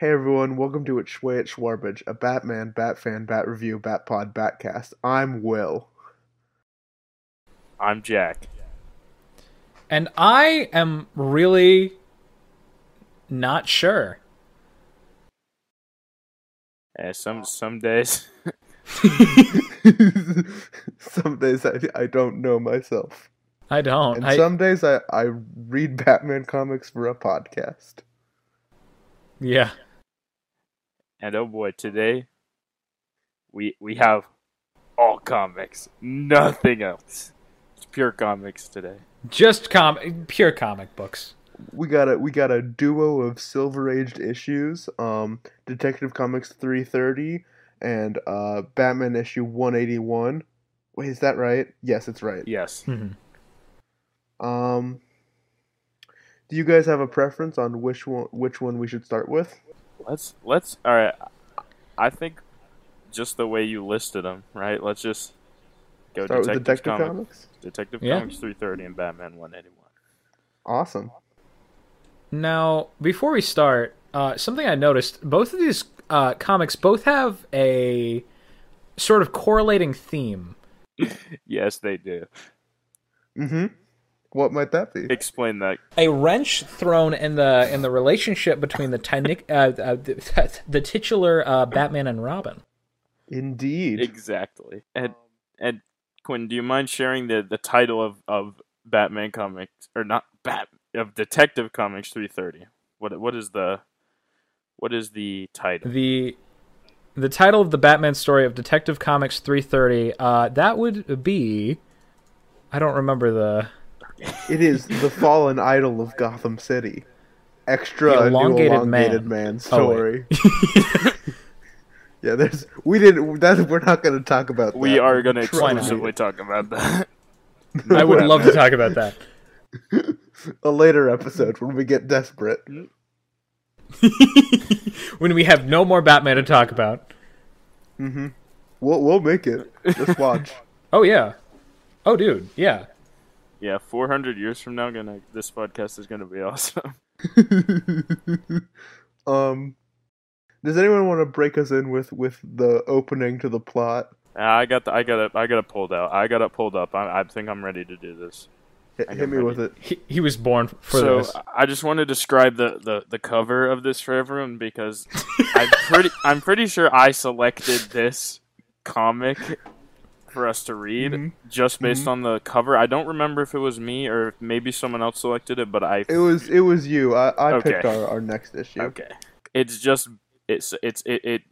Hey everyone, welcome to It's Schway at Schwarbage, a Batman, Batfan, Bat Review, Batpod, Batcast. I'm Will. I'm Jack. And I am really not sure. Yeah, some some days. some days I, I don't know myself. I don't. And I, some days I, I read Batman comics for a podcast. yeah. And oh boy, today we we have all comics, nothing else. It's pure comics today. Just com pure comic books. We got a we got a duo of silver aged issues, um, Detective Comics three thirty and uh Batman issue one eighty one. Wait, is that right? Yes, it's right. Yes. Mhm. Um, do you guys have a preference on which one which one we should start with? Let's let's all right. I think just the way you listed them, right? Let's just go Start with Detective, Detective Comics, Comics. Detective Yeah. Comics 330 and Batman 181. Awesome. Now, before we start, uh, something I noticed: both of these uh, comics both have a sort of correlating theme. Yes, they do. Mm-hmm. What might that be? Explain that. A wrench thrown in the in the relationship between the tinic, uh, uh, the, the titular uh, Batman and Robin. Indeed. Exactly. And and Quinn, do you mind sharing the, the title of, of Batman comics or not Bat of Detective Comics 330? What what is the what is the title? the the title of the Batman story of Detective Comics 330 uh that would be I don't remember the It is the fallen idol of Gotham City. Extra The a new elongated elongated man. man, Oh, story. yeah, there's we didn't that we're not going to talk about that. We are going to exclusively talk about that. I would love to talk about that. a later episode when we get desperate. when we have no more Batman to talk about. Mm-hmm. We'll we'll make it. Just watch. Oh yeah. Oh dude, yeah. Yeah, 400 years from now going to this podcast is going to be awesome. um, does anyone want to break us in with with the opening to the plot? I got the, I got it I got it pulled out. I got it pulled up. I, I think I'm ready to do this. Hit, hit got me with it. He, he was born for so this. I just want to describe the, the, the cover of this for everyone because I'm pretty I'm pretty sure I selected this comic for us to read Mhm. just based on the cover. I don't remember if it was me or if maybe someone else selected it, but I It was it was you. I, I Okay. picked our, our next issue. okay. It's just it's it's it, it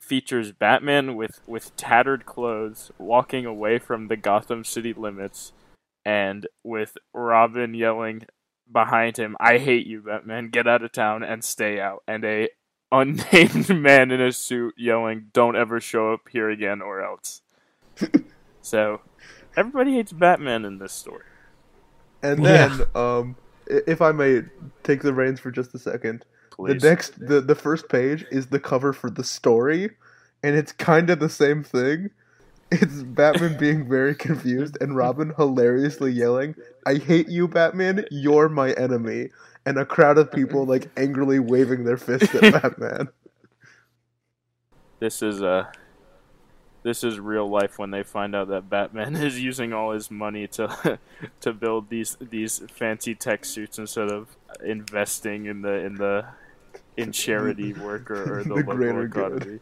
features Batman with with tattered clothes walking away from the Gotham City limits and with Robin yelling behind him, "I hate you, Batman. Get out of town and stay out." And a unnamed man in a suit yelling, "Don't ever show up here again or else." so, everybody hates Batman in this story. And Yeah. then, um, if I may take the reins for just a second, Please. the next the the first page is the cover for the story, and it's kind of the same thing. It's Batman being very confused and Robin hilariously yelling, "I hate you, Batman. You're my enemy." And a crowd of people like angrily waving their fists at Batman. this is uh this is real life when they find out that Batman is using all his money to to build these these fancy tech suits instead of investing in the in the in charity work or, or the, The local greater good. economy.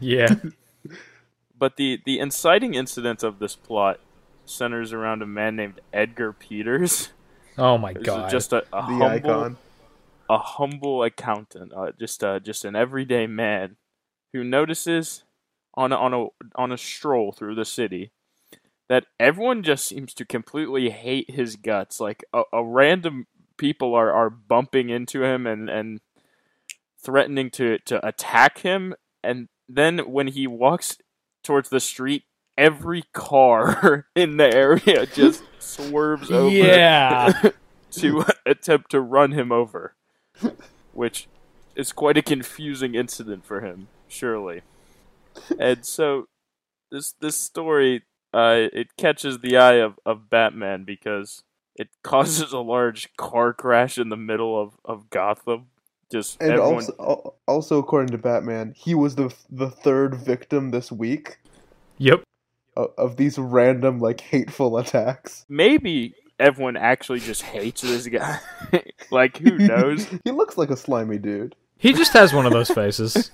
yeah. But the the inciting incident of this plot centers around a man named Edgar Peters. Oh my This is god. just a, a The humble icon. a humble accountant, uh, just uh, just an everyday man who notices on a, on a on a stroll through the city that everyone just seems to completely hate his guts. Like a, a random people are, are bumping into him and, and threatening to, to attack him, and then when he walks towards the street, every car in the area just swerves over yeah. to attempt to run him over, which is quite a confusing incident for him, surely. And so, this this story, uh, it catches the eye of, of Batman because it causes a large car crash in the middle of, of Gotham. Just And everyone, also, also according to Batman, he was the the third victim this week Yep. of, of these random like hateful attacks. Maybe everyone actually just hates this guy. like, who knows? he looks like a slimy dude. He just has one of those faces.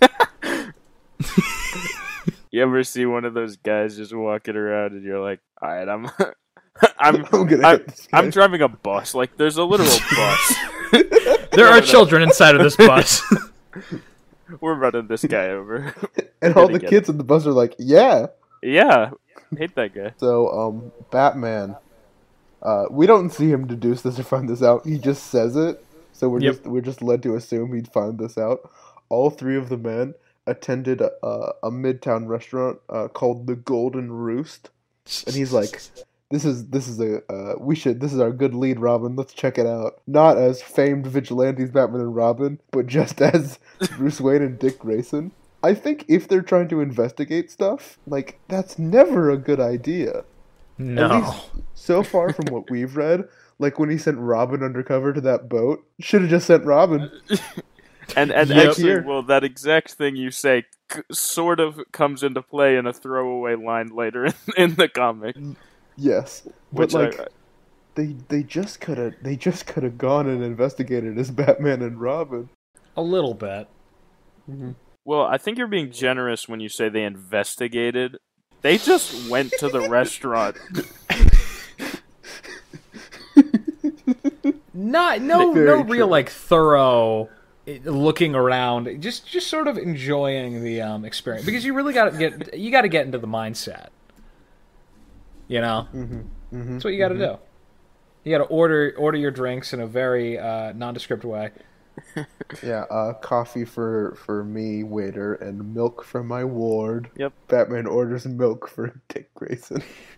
You ever see one of those guys just walking around and you're like, all right, I'm, I'm, I'm I'm, hit this guy. I'm driving a bus. Like, there's a literal bus. There are children inside of this bus. We're running this guy over. and all the get kids in the bus are like, "Yeah." yeah, hate that guy. So, um, Batman. Uh, we don't see him deduce this or find this out. He just says it. So we're Yep. just we're just led to assume he'd find this out. All three of the men attended a, a midtown restaurant uh, called the Golden Roost, and he's like, "This is this is a uh, we should this is our good lead, Robin. Let's check it out. Not as famed vigilantes Batman and Robin, but just as Bruce Wayne and Dick Grayson." I think if they're trying to investigate stuff, like that's never a good idea. At No. least so far from what we've read, like when he sent Robin undercover to that boat, should have just sent Robin. And and Yep. actually, well, that exact thing you say c- sort of comes into play in a throwaway line later in, in the comic, Yes, which but like I, they they just could have they just could have gone and investigated as Batman and Robin. A little bit. Mm-hmm. well, I think you're being generous when you say they investigated. They just went to the restaurant. Not no Very no true. real like thorough looking around. Just just sort of enjoying the um, experience because you really got to get you got to get into the mindset. You know, Mm-hmm. Mm-hmm. that's what you got to do. You got to order order your drinks in a very uh, nondescript way. Yeah, uh, coffee for for me, waiter, and milk for my ward. Yep. Batman orders milk for Dick Grayson.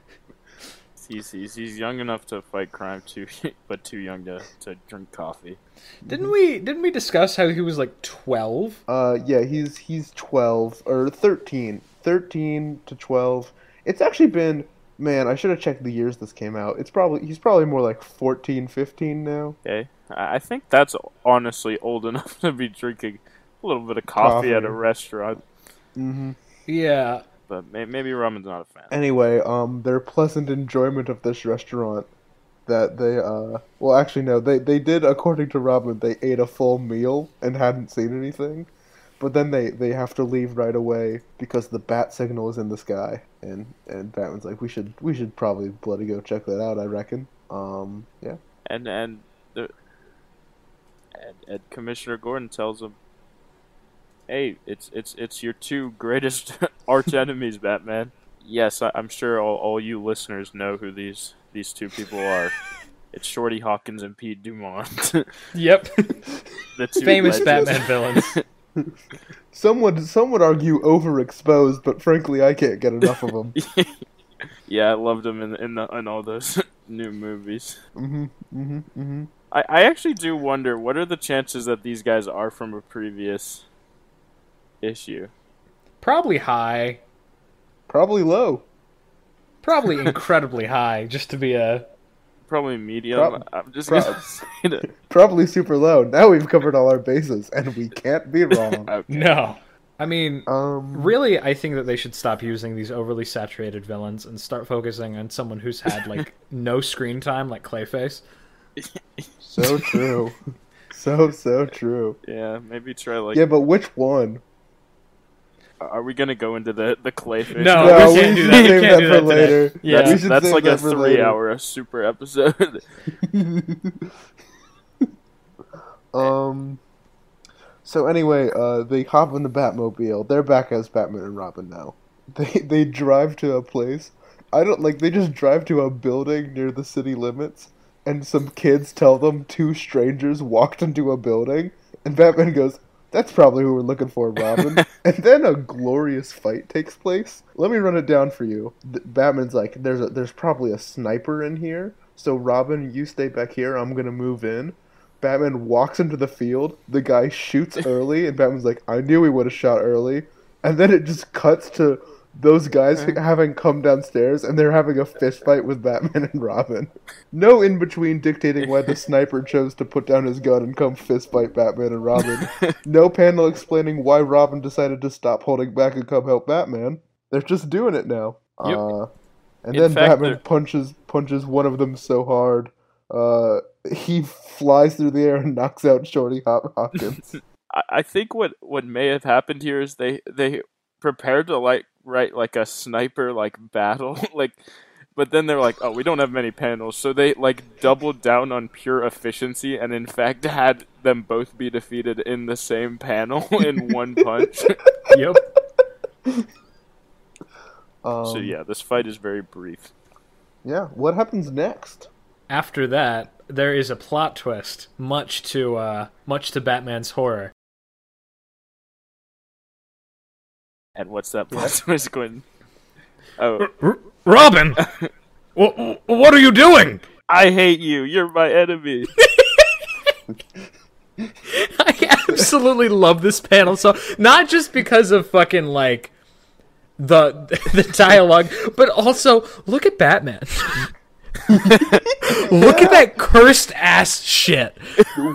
He's, he's he's young enough to fight crime too, but too young to, to drink coffee. Didn't we didn't we discuss how he was like twelve? Uh, yeah, he's he's twelve or 13. 13 to twelve. It's actually been man. I should have checked the years this came out. It's probably he's probably more like 14, 15 now. Okay, I I think that's honestly old enough to be drinking a little bit of coffee, at a restaurant. Mm-hmm. Yeah, But may, maybe Robin's not a fan. Anyway, um, their pleasant enjoyment of this restaurant that they uh well actually no they they did according to Robin they ate a full meal and hadn't seen anything, but then they they have to leave right away because the bat signal is in the sky and and Batman's like we should we should probably bloody go check that out I reckon. Um yeah and and the and, and Commissioner Gordon tells him, "Hey, it's it's it's your two greatest arch enemies, Batman." Yes, I, I'm sure all, all you listeners know who these these two people are. It's Shorty Hopkins and Pete Dumont, yep. the two Famous legends. Batman villains. some would some would argue overexposed but frankly I can't get enough of them. yeah, I loved them in in, the, in all those new movies. mm-hmm mm-hmm mm-hmm. I, I actually do wonder what are the chances that these guys are from a previous issue. Probably high. Probably low. Probably incredibly high, just to be a. Probably medium. Prob- I'm just prob- gonna say that. Probably super low. Now we've covered all our bases, and we can't be wrong. Okay. No. I mean, Um, really, I think that they should stop using these overly saturated villains and start focusing on someone who's had, like, no screen time, like Clayface. so true. so so true. Yeah, maybe try like. Yeah, but which one? Are we gonna go into the the Clayface? No, No, we we can't do should that. We can't that do for that today. later. Yeah. that's, that's like that a three later. hour super episode. um. So anyway, uh, they hop in the Batmobile. They're back as Batman and Robin now. They they drive to a place. I don't like. They just drive to a building near the city limits, and some kids tell them two strangers walked into a building, and Batman goes, "That's probably who we're looking for, Robin." and then a glorious fight takes place. Let me run it down for you. Th- Batman's like, "There's a there's probably a sniper in here." So Robin, you stay back here. I'm gonna move in. Batman walks into the field. The guy shoots early, and Batman's like, "I knew he would have shot early." And then it just cuts to those guys having come downstairs and they're having a fist fight with Batman and Robin. No in between dictating why the sniper chose to put down his gun and come fist fight Batman and Robin. No panel explaining why Robin decided to stop holding back and come help Batman. They're just doing it now. Yep. Uh, and In then fact, Batman they're- punches punches one of them so hard, uh, he flies through the air and knocks out Shorty Hop- Hopkins. I, I think what what may have happened here is they they prepared to like write like a sniper like battle like but then they're like oh we don't have many panels so they like doubled down on pure efficiency and in fact had them both be defeated in the same panel in one punch Yep. Um, so yeah this fight is very brief yeah. What happens next? After that, there is a plot twist, much to uh, much to Batman's horror. And what's that plot twist going oh R- Robin, wh- what are you doing? I hate you you're my enemy I absolutely love this panel. So not just because of fucking like the the dialogue, but also look at Batman. look at that cursed ass shit.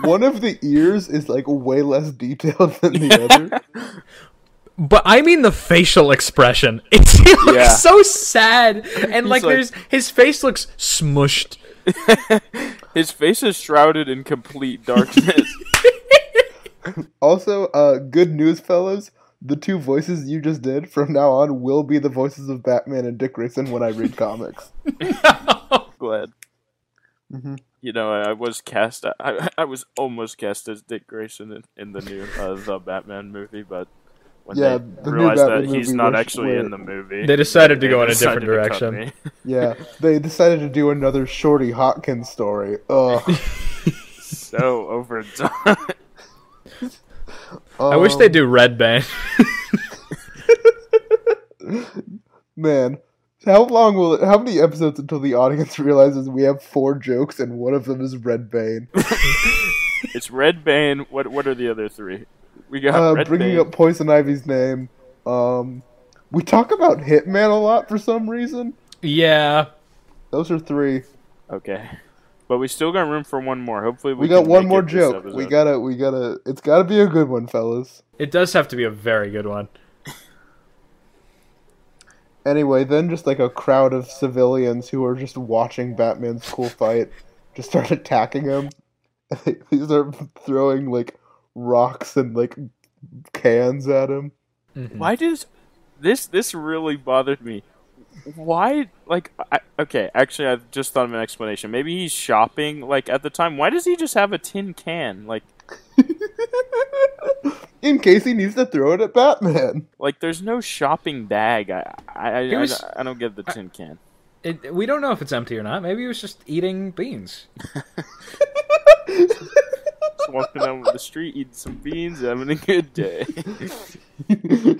One of the ears is like way less detailed than the other. But I mean the facial expression. It's, he looks Yeah. so sad, and like, like- there's his face looks smushed. his face is shrouded in complete darkness Also, uh, good news, fellas. The two voices you just did from now on will be the voices of Batman and Dick Grayson when I read comics. glad. Mhm. You know, I, I was cast. I, I was almost cast as Dick Grayson in, in the new uh, the Batman movie, but when Yeah, they the realized that he's not actually where- in the movie, They decided to go in a different direction. Yeah, they decided to do another Shorty Hopkins story. Ugh. so overdone. I wish Um, they do Red Bane. Man, how long will it? How many episodes until the audience realizes we have four jokes and one of them is Red Bane? it's Red Bane. What what are the other three? We got Uh, Red bringing Bane. up Poison Ivy's name. Um, we talk about Hitman a lot for some reason. yeah, Those are three. Okay, but we still got room for one more. Hopefully, we, We, got can one make more joke. We gotta, we gotta. It's gotta be a good one, fellas. it does have to be a very good one. Anyway, then just like a crowd of civilians who are just watching Batman's cool fight just start attacking him. These are throwing like rocks and like cans at him. Mhm. Why does this this really bothered me? Why like I, okay, actually I've just thought of an explanation. Maybe he's shopping like at the time. Why does he just have a tin can? Like In case he needs to throw it at Batman. like there's no shopping bag. I I I, was- I, I don't get the tin can. It, we don't know if it's empty or not. Maybe he was just eating beans. Just walking down the street, eating some beans, having a good day.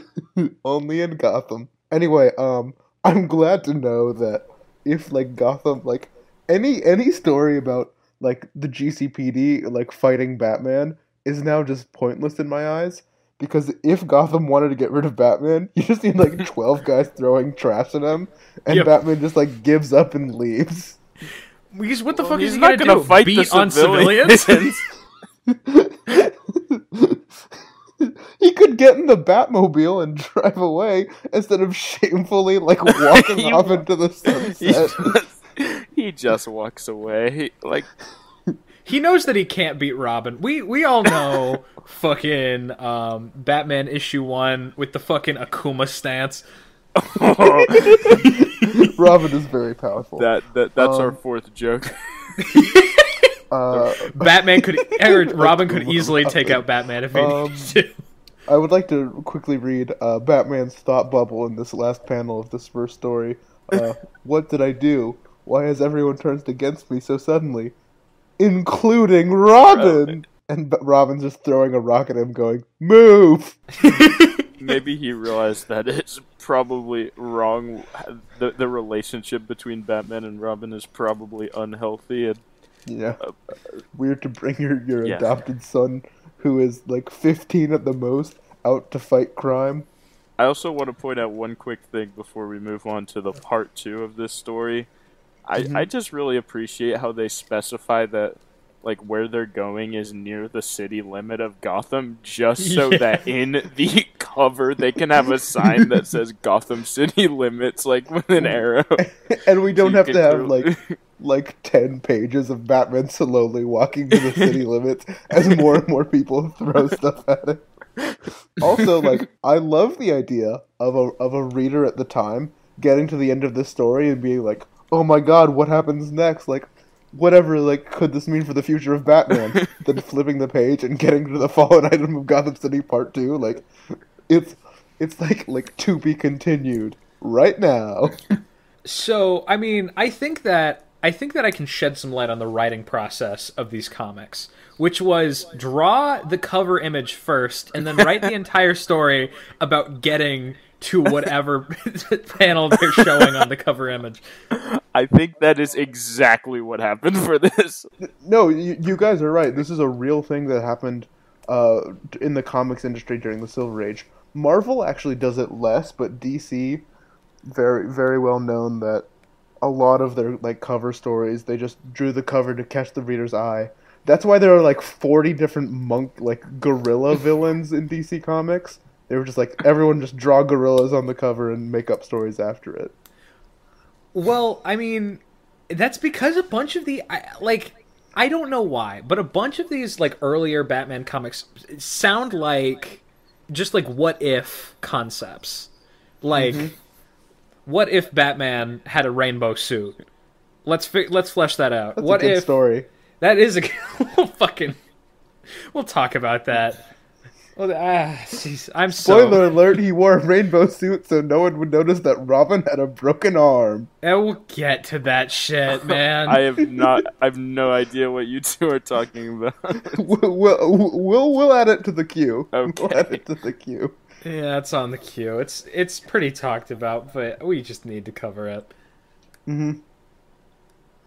Only in Gotham. Anyway, um, I'm glad to know that if like Gotham, like any any story about like the GCPD like fighting Batman is now just pointless in my eyes. Because if Gotham wanted to get rid of Batman, you just need like twelve guys throwing trash at him, and Yep. Batman just like gives up and leaves. Because what the Well, fuck is he not gonna, gonna do? fight the Beat on civilians. civilians? he could get in the Batmobile and drive away instead of shamefully like walking He off wa- into the he, sunset. just, he just walks away. He, like he knows that he can't beat Robin. We we all know fucking um, Batman issue one with the fucking Akuma stance. Robin is very powerful. that that that's our Um, fourth joke. Uh, Batman could or Robin could easily take out Batman if he Um, needed to. I would like to quickly read uh, Batman's thought bubble in this last panel of this first story. Uh, what did I do? Why has everyone turned against me so suddenly? Including Robin! Robin. And Robin's just throwing a rock at him, going, Move! Maybe he realized that it's probably wrong. The the relationship between Batman and Robin is probably unhealthy, and Yeah. Weird to bring your, your Yeah. adopted son, who is like 15 at the most, out to fight crime. I also want to point out one quick thing before we move on to the part two of this story. I, Mhm. I just really appreciate how they specify that like where they're going is near the city limit of Gotham just so Yeah. that in the cover they can have a sign that says Gotham City limits like with an arrow. and we don't So have to have totally- like like 10 pages of Batman slowly walking to the city limits as more and more people throw stuff at it. Also, like, I love the idea of a, of a reader at the time getting to the end of the story and being like, oh my god, what happens next? Like, whatever, like, could this mean for the future of Batman? then flipping the page and getting to the fallen item of Gotham City Part 2, like, it's, it's like, like, to be continued right now. So, I mean, I think that I think that I can shed some light on the writing process of these comics, which was draw the cover image first and then write the entire story about getting to whatever panel they're showing on the cover image. I think that is exactly what happened for this. No, you, you guys are right. This is a real thing that happened uh, in the comics industry during the Silver Age. Marvel actually does it less, but DC, very very well known that a lot of their like cover stories they just drew the cover to catch the reader's eye. That's why there are like forty different monk like gorilla villains in DC Comics. They were just like everyone just draw gorillas on the cover and make up stories after it. Well, I mean, that's because a bunch of the I, like I don't know why, but a bunch of these like earlier Batman comics sound like just like what if concepts. Like mm-hmm. what if Batman had a rainbow suit? Let's fi- let's flesh that out. That's what a good if story. that is a fucking we'll talk about that. Well, ah, jeez, I'm so Spoiler alert, he wore a rainbow suit so no one would notice that Robin had a broken arm. I will get to that shit, man. I have not. I have no idea what you two are talking about. We'll, we'll, we'll, we'll add it to the queue. We'll add Okay. it to the queue. Yeah, it's on the queue. It's it's pretty talked about, but we just need to cover it. hmm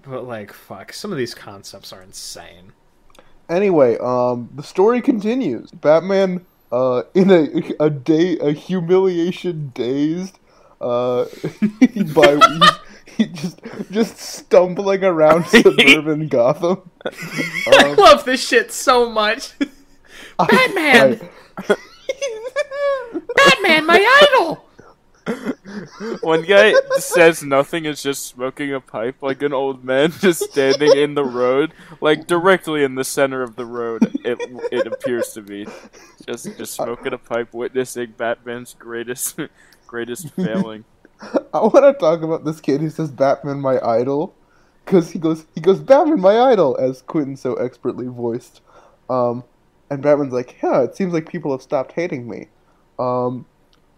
But like, fuck, some of these concepts are insane. Anyway, um, the story continues. Batman, uh, in a a day a humiliation dazed, uh, by he, he just just stumbling around suburban Gotham. I Um, love this shit so much. Batman! I- Batman, my idol. One guy says nothing, is just smoking a pipe like an old man, just standing in the road, like directly in the center of the road. It it appears to be just just smoking a pipe, witnessing Batman's greatest greatest failing. I want to talk about this kid who says Batman my idol, because he goes he goes Batman my idol as Quentin so expertly voiced, um, and Batman's like yeah it seems like people have stopped hating me, um,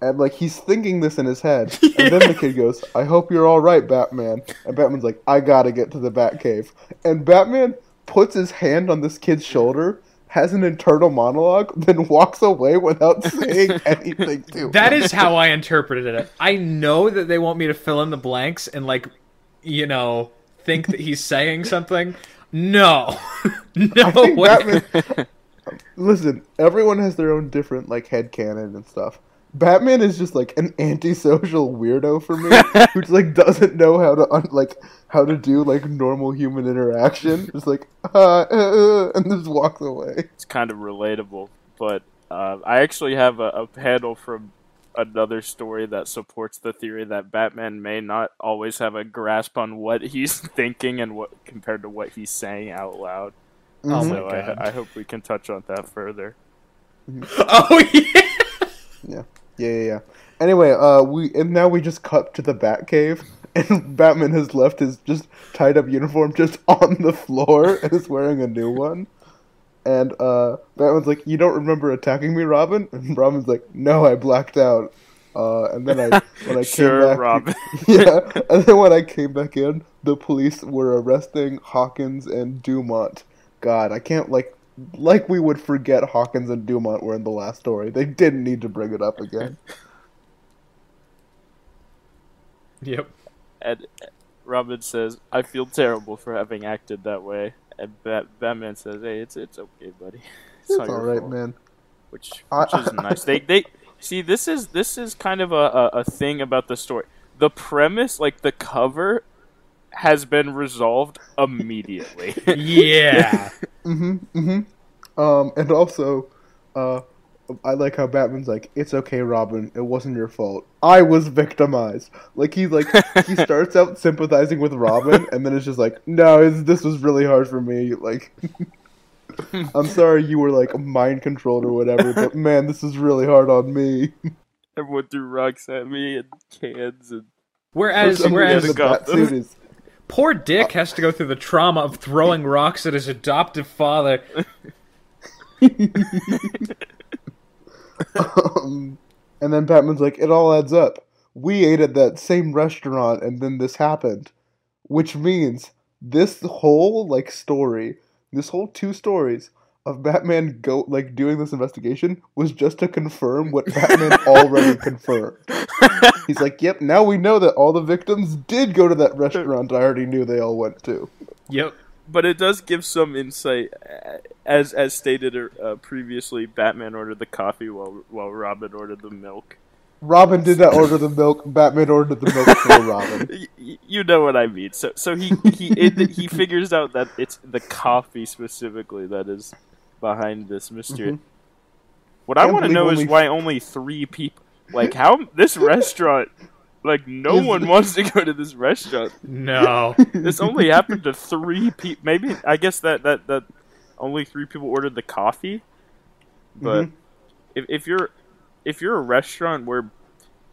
and like he's thinking this in his head, and then the kid goes I hope you're all right Batman, and Batman's like I gotta get to the Batcave, and Batman puts his hand on this kid's shoulder. Has an internal monologue, then walks away without saying anything to him. That is how I interpreted it. I know that they want me to fill in the blanks and like, you know, think that he's saying something. No, no way. Batman. Listen, everyone has their own different like headcanon and stuff. Batman is just like an antisocial weirdo for me, who just like doesn't know how to un- like how to do like normal human interaction. Just like uh, uh, uh, and just walks away. It's kind of relatable, but uh, I actually have a, a panel from another story that supports the theory that Batman may not always have a grasp on what he's thinking and what compared to what he's saying out loud. Oh Mhm. my so God. I, I hope we can touch on that further. Oh yeah. Yeah, yeah, yeah. yeah. Anyway, uh, we and now we just cut to the Batcave, and Batman has left his just tied up uniform just on the floor and is wearing a new one. And uh, Batman's like, "You don't remember attacking me, Robin?" And Robin's like, "No, I blacked out." Uh, and then I when I Sure, came back, Robin. yeah. And then when I came back in, the police were arresting Hopkins and Dumont. God, I can't like like we would forget Hopkins and Dumont were in the last story. They didn't need to bring it up again. Yep. And Robin says, "I feel terrible for having acted that way." And Bat- Batman says, "Hey, it's it's okay, buddy. It's, It's not all your right, fault." man. Which I- which is nice. They they See, this is this is kind of a, a, a thing about the story. The premise, like the cover, has been resolved immediately. Yeah. Mm-hmm. Mm-hmm. Um, and also, uh, I like how Batman's like, "It's okay, Robin. It wasn't your fault. I was victimized." Like he like he starts out sympathizing with Robin, and then it's just like, "No, this was really hard for me. Like, I'm sorry you were like mind controlled or whatever, but man, this is really hard on me." Everyone threw rocks at me and cans and Whereas, For some whereas reason, the got them. Batsuit is poor Dick has to go through the trauma of throwing rocks at his adoptive father. um, and then Batman's like, it all adds up. We ate at that same restaurant, and then this happened, which means this whole like story, this whole two stories of Batman go like doing this investigation was just to confirm what Batman already confirmed. He's like, yep, now we know that all the victims did go to that restaurant I already knew they all went to. Yep. but it does give some insight. uh, As as stated uh, previously, Batman ordered the coffee while while Robin ordered the milk. Robin did not order the milk. Batman ordered the milk for Robin. Y- y- you know what I mean. So so he he it, he figures out that it's the coffee specifically that is behind this mystery. What I want to know is only- why only three people. Like how this restaurant. Like no Is- one wants to go to this restaurant. No. This only happened to three people. Maybe I guess that that that only three people ordered the coffee. But Mhm. if if you're if you're a restaurant where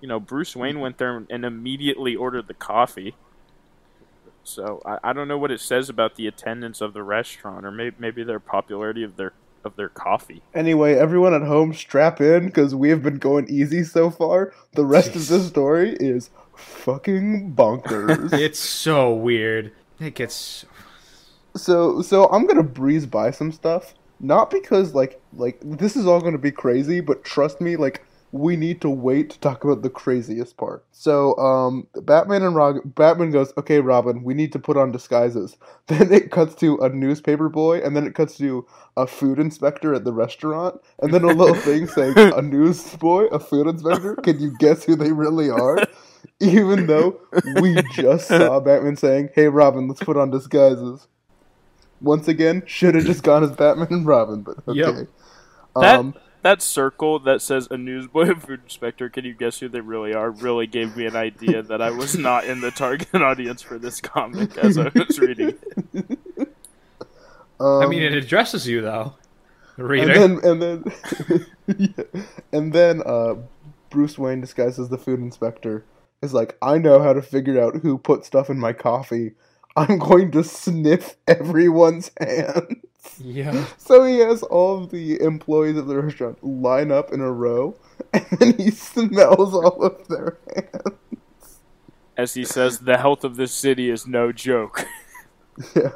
you know Bruce Wayne went there and immediately ordered the coffee, so I, I don't know what it says about the attendance of the restaurant or maybe maybe their popularity of their of their coffee. Anyway, everyone at home, strap in because we have been going easy so far. The rest of this story is fucking bonkers. it's so weird. It gets. so, so I'm gonna breeze by some stuff, not because like like this is all gonna be crazy, but trust me, like we need to wait to talk about the craziest part. So, um, Batman and Robin, Batman goes, "Okay, Robin, we need to put on disguises." Then it cuts to a newspaper boy, and then it cuts to a food inspector at the restaurant, and then a little thing saying, "A newsboy, a food inspector." Can you guess who they really are? Even though we just saw Batman saying, "Hey, Robin, let's put on disguises." Once again, should have just gone as Batman and Robin, but okay. Yep. That Um, that circle that says a newsboy and food inspector, can you guess who they really are? Really gave me an idea that I was not in the target audience for this comic as I was reading. it. um, I mean, it addresses you though, reader. and then and then Yeah. and then uh, Bruce Wayne disguised as the food inspector is like, I know how to figure out who put stuff in my coffee. I'm going to sniff everyone's hands. Yeah. So he has all of the employees of the restaurant line up in a row, and then he smells all of their hands. As he says, the health of this city is no joke. Yeah.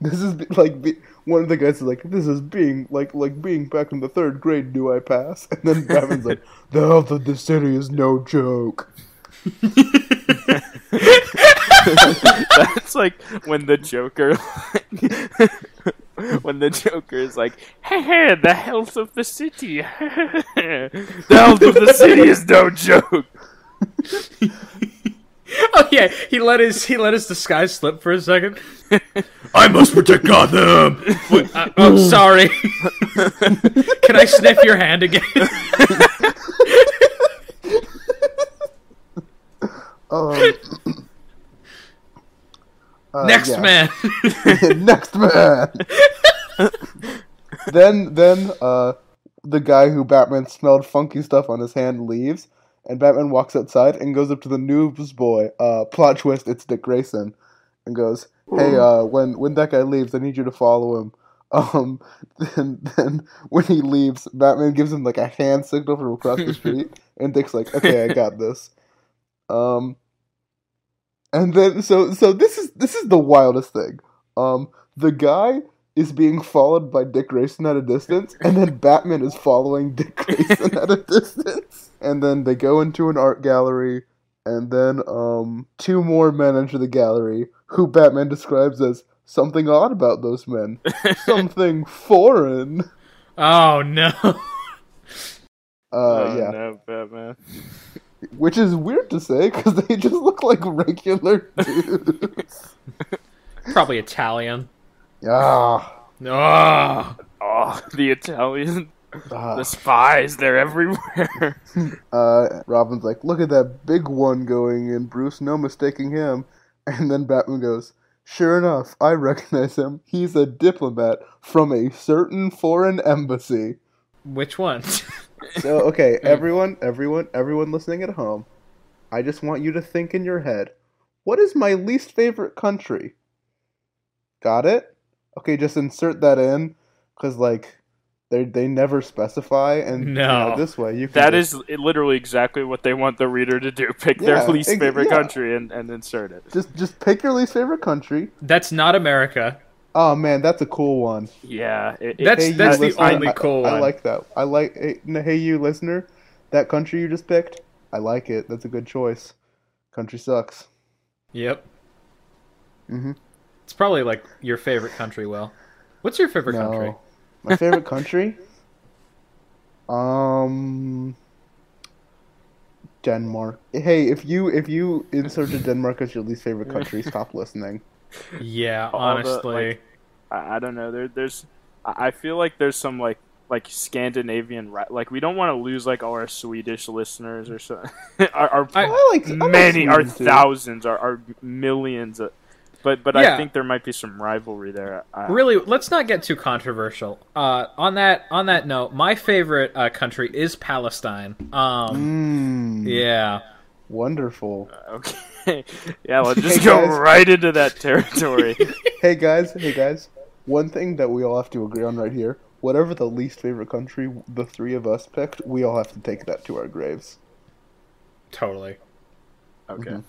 This is like be- one of the guys is like, "This is being like like being back in the third grade. Do I pass?" And then Batman's like, "The health of the city is no joke." That's like when the Joker, when the Joker is like, "Hey, hey, the health of the city, the health of the city is no joke." Oh yeah, he let his he let his disguise slip for a second. I must protect Gotham. Wait, uh, oh, sorry. Can I sniff your hand again? Um, uh, Next yeah. man. Next man. then then uh the guy who Batman smelled funky stuff on his hand leaves, and Batman walks outside and goes up to the newsboy. Uh, plot twist: it's Dick Grayson, and goes, "Hey, uh, when when that guy leaves, I need you to follow him." Um, then then when he leaves, Batman gives him like a hand signal from across the street, and Dick's like, "Okay, I got this." Um, and then so so this is this is the wildest thing. Um, the guy is being followed by Dick Grayson at a distance, and then Batman is following Dick Grayson at a distance. And then they go into an art gallery, and then um, two more men enter the gallery, who Batman describes as something odd about those men, something foreign. Oh no. Uh, oh yeah, no, Batman. Which is weird to say because they just look like regular dudes. Probably Italian. ah, Oh, Oh, the Italian, ah. the spies, they're everywhere. Uh, Robin's like, look at that big one going in, Bruce. No mistaking him. And then Batman goes, sure enough, I recognize him. He's a diplomat from a certain foreign embassy. which one? So, okay, everyone, everyone, everyone listening at home, I just want you to think in your head, what is my least favorite country? Got it? Okay, just insert that in, because, like, they they never specify, and you know, No. this way you can that just- is literally exactly what they want the reader to do: pick Yeah, their least ex- favorite yeah. country and, and insert it. just just pick your least favorite country. That's not America. Oh man, that's a cool one. Yeah, it, it- That's- Hey, that's the listener, only I- cool I, one. I like that. I like. Hey, hey, you listener, that country you just picked. I like it. That's a good choice. Country sucks. Yep. hmm It's probably like your favorite country. Will, what's your favorite No, country? my favorite country. Um, Denmark. Hey, if you if you inserted Denmark as your least favorite country, stop listening. Yeah, All the, honestly. like, I, I don't know. There, there's, I I feel like there's some like like Scandinavian ri- like we don't want to lose like all our Swedish listeners or so. our, our I- I like I like many, our too. thousands, our, our millions. Of, but but Yeah. I think there might be some rivalry there. I, really, let's not get too controversial. Uh, on that on that note, my favorite uh, country is Palestine. Um, Mm, yeah. Wonderful. Okay. yeah, let's just Hey, go guys. right into that territory. Hey guys, hey guys. One thing that we all have to agree on right here: whatever the least favorite country the three of us picked, we all have to take that to our graves. Totally. okay. Mhm.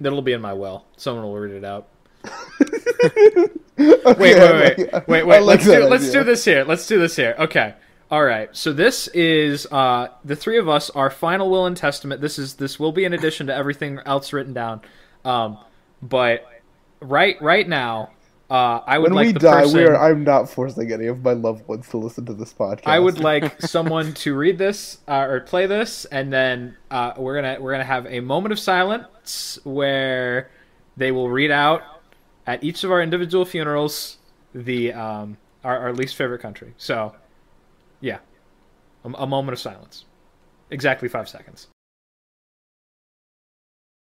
That'll be in my will. Someone will read it out. Okay, Wait, I wait, wait, wait, wait. like let's do that let's do this here. Let's do this here. Okay. All right. So this is uh the three of us, our final will and testament. This is this will be in addition to everything else written down. Um, but right right now, uh, I would When like we the die, person. we are. I'm not forcing any of my loved ones to listen to this podcast. I would like someone to read this uh, or play this, and then uh, we're gonna we're gonna have a moment of silence where they will read out at each of our individual funerals the um, our, our least favorite country. So, yeah, a, a moment of silence, exactly five seconds.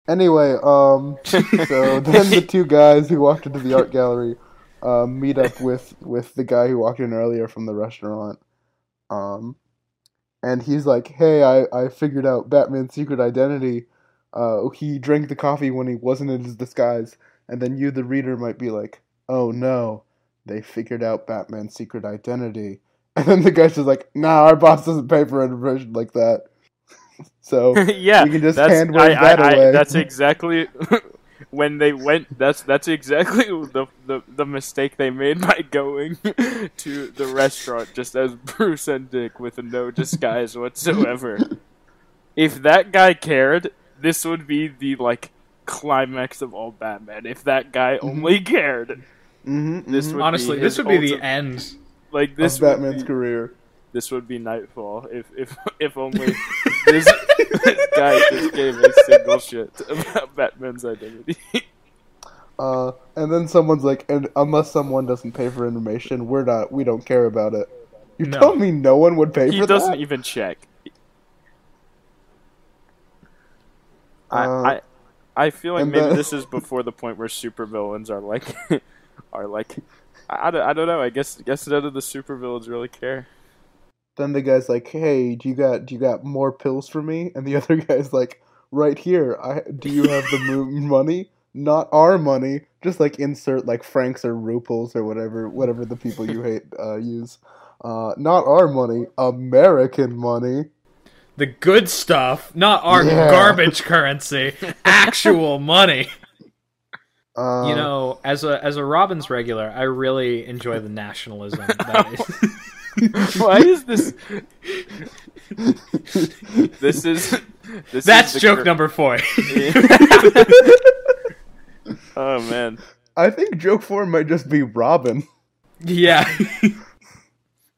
Anyway, um, so then the two guys who walked into the art gallery uh, meet up with with the guy who walked in earlier from the restaurant. Um, and he's like, "Hey, I I figured out Batman's secret identity. Uh, he drank the coffee when he wasn't in his disguise." And then you, the reader, might be like, "Oh no, they figured out Batman's secret identity." And then the guy's just like, "Nah, our boss doesn't pay for information like that." so yeah, you can just that's, hand wave I, that I, away. I, that's exactly when they went. That's that's exactly the, the the mistake they made by going to the restaurant just as Bruce and Dick with no disguise whatsoever. if that guy cared, this would be the like climax of all Batman. If that guy only cared, Mhm, This mhm. would Honestly, be this would be the end. Like this of Batman's be- career. this would be Knightfall if if if only this, this guy just gave a single shit about Batman's identity. Uh, and then someone's like, and unless someone doesn't pay for information, we're not, we don't care about it. You No. telling me no one would pay he for that? He doesn't even check. Uh, I, I I feel like maybe then- this is before the point where supervillains are like are like I, I, don't, I don't know. I guess guess none of the supervillains really care. Then the guy's like, hey, do you got, do you got more pills for me? And the other guy's like, right here. I do you have the money? Not our money. Just like insert like francs or ruples or whatever, whatever the people you hate uh, use. Uh, not our money, American money. The good stuff, not our Yeah. garbage currency, actual money. Uh, You know, as a as a Robbins regular, I really enjoy the nationalism. That is, Why is this? This is this that's is joke gr- number four. oh man, I think joke four might just be Robin. yeah,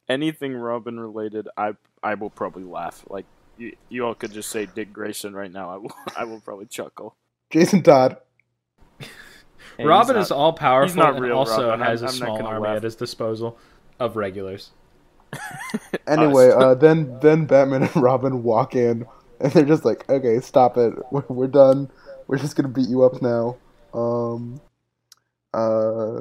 anything Robin related, I I will probably laugh. Like you, you all could just say Dick Grayson right now. I will I will probably chuckle. Jason Todd. And Robin he's is all powerful not and real also Robin. I'm- has a I'm not small army laugh. at his disposal of regulars. Anyway, uh, then then Batman and Robin walk in, and they're just like, "Okay, stop it. We're, we're done. We're just gonna beat you up now." Um, uh,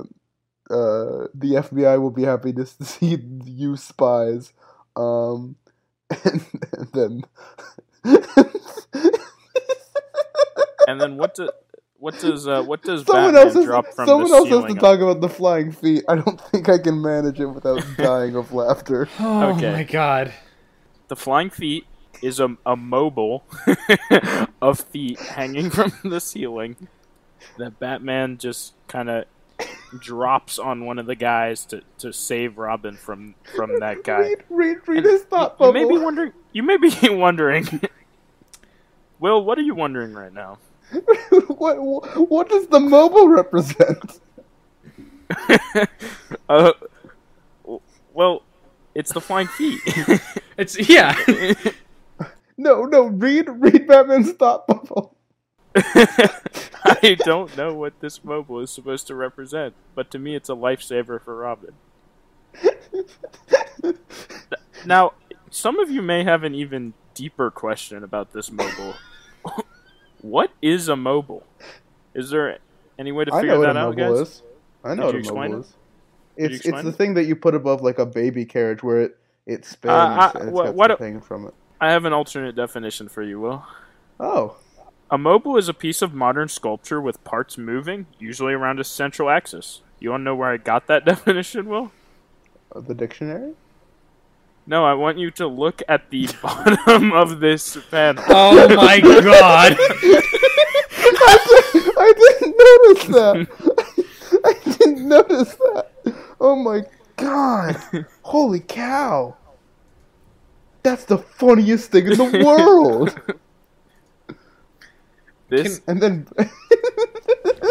uh, the FBI will be happy to see you spies. Um, and, and then. And then what do, what does uh, what does Someone Batman else, has, drop from someone the else has ceiling? to talk about the flying feet. I don't think I can manage it without dying of laughter. Oh Okay. my god. The flying feet is a, a mobile of feet hanging from the ceiling that Batman just kind of drops on one of the guys to, to save Robin from from that guy. Read, read, read his thought you, you may be wondering. You may be wondering. Will, what are you wondering right now? What, what what does the mobile represent? uh, well, it's the flying feet. It's yeah. No, no, read read Batman's thought bubble. I don't know what this mobile is supposed to represent, but to me, it's a lifesaver for Robin. Now, some of you may have an even deeper question about this mobile. What is a mobile? Is there any way to I figure what that a out, mobile guys? is. I know Did what a mobile it? is. It's it's the it? thing that you put above like a baby carriage where it it spins I- and it's wha- got what- from it. I have an alternate definition for you, Will. Oh, A mobile is a piece of modern sculpture with parts moving, usually around a central axis. You want to know where I got that definition, Will? uh, the dictionary. No, I want you to look at the bottom of this pen. Oh my god. I didn't notice that. I didn't notice that. Oh my god! Holy cow! That's the funniest thing in the world. This and then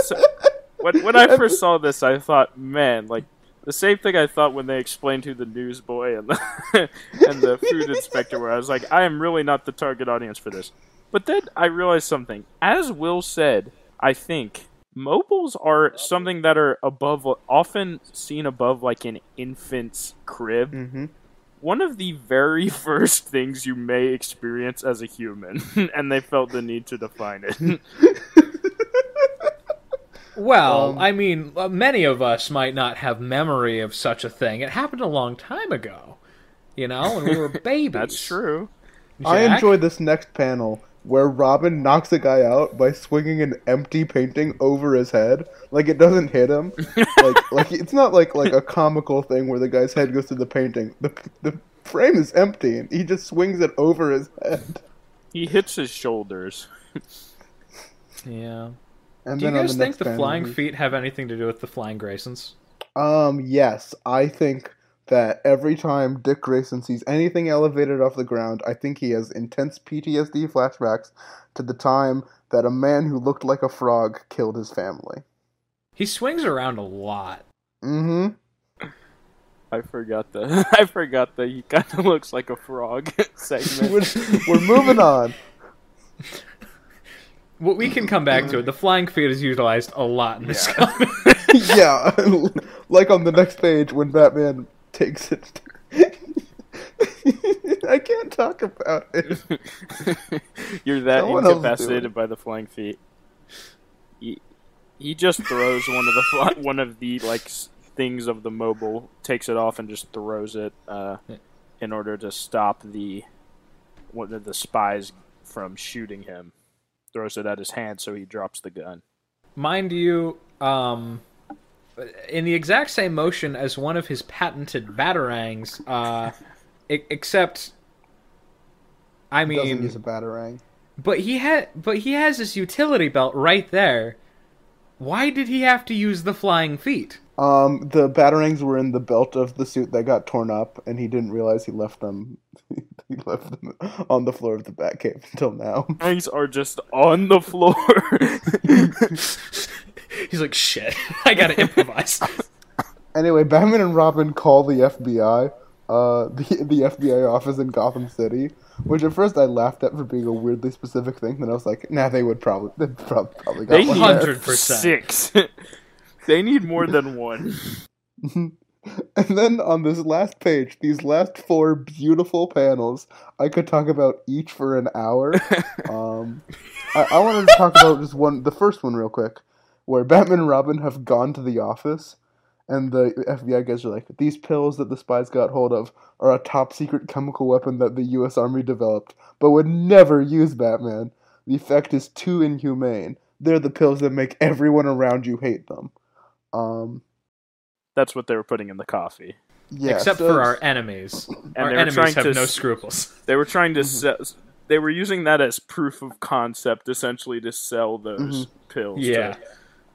So- when, when I first saw this, I thought, man, like the same thing I thought when they explained who the newsboy and the and the food inspector were. I was like, I am really not the target audience for this. But then I realized something. As Will said, I think mobiles are something that are above, often seen above like an infant's crib. Mhm. One of the very first things you may experience as a human, and they felt the need to define it. Well, Um, I mean, uh, many of us might not have memory of such a thing. It happened a long time ago. You know, when we were babies. That's true. I Jack? enjoy this next panel where Robin knocks a guy out by swinging an empty painting over his head, like it doesn't hit him. like, like it's not like like a comical thing where the guy's head goes to the painting. The the frame is empty, and he just swings it over his head. He hits his shoulders. Yeah. And Do you then on guys the think the flying he- feet have anything to do with the flying Graysons? Um, yes, I think that every time Dick Grayson sees anything elevated off the ground, I think he has intense PTSD flashbacks to the time that a man who looked like a frog killed his family. He swings around a lot. Mm-hmm. I forgot the. I forgot that he kind of looks like a frog segment. we're, we're moving on. Well, we can come back to it. The flying feet is utilized a lot in this comic. yeah, like on the next page when Batman takes it. I can't talk about it. You're that Someone else do incapacitated by the flying feet. He, he just throws one of the one of the like things of the mobile, takes it off and just throws it uh, in order to stop the one of the spies from shooting him. Throws it at his hand so he drops the gun. Mind you, um, in the exact same motion as one of his patented batarangs, uh, except, I mean, Doesn't mean, use a batarang. but he had, but he has his utility belt right there. Why did he have to use the flying feet? Um, the batarangs were in the belt of the suit that got torn up, and he didn't realize he left them. he left them on the floor of the Batcave until now. Things are just on the floor. He's like, shit, I gotta improvise. Anyway, Batman and Robin call the FBI, uh, the the FBI office in Gotham City, which at first I laughed at for being a weirdly specific thing. Then I was like, nah, they would probably they probably, probably got They one need there. 100%. six. They need more than one. And then on this last page, these last four beautiful panels, I could talk about each for an hour. um, I, I wanted to talk about just one, the first one, real quick, where Batman and Robin have gone to the office, and the FBI guys are like, "These pills that the spies got hold of are a top secret chemical weapon that the U.S. Army developed, but would never use Batman. The effect is too inhumane. They're the pills that make everyone around you hate them." Um, That's what they were putting in the coffee. yeah, Except so- for our enemies. And our they were enemies trying have to no scruples. They were trying to Mm-hmm. sell. They were using that as proof of concept, essentially, to sell those pills. Yeah. To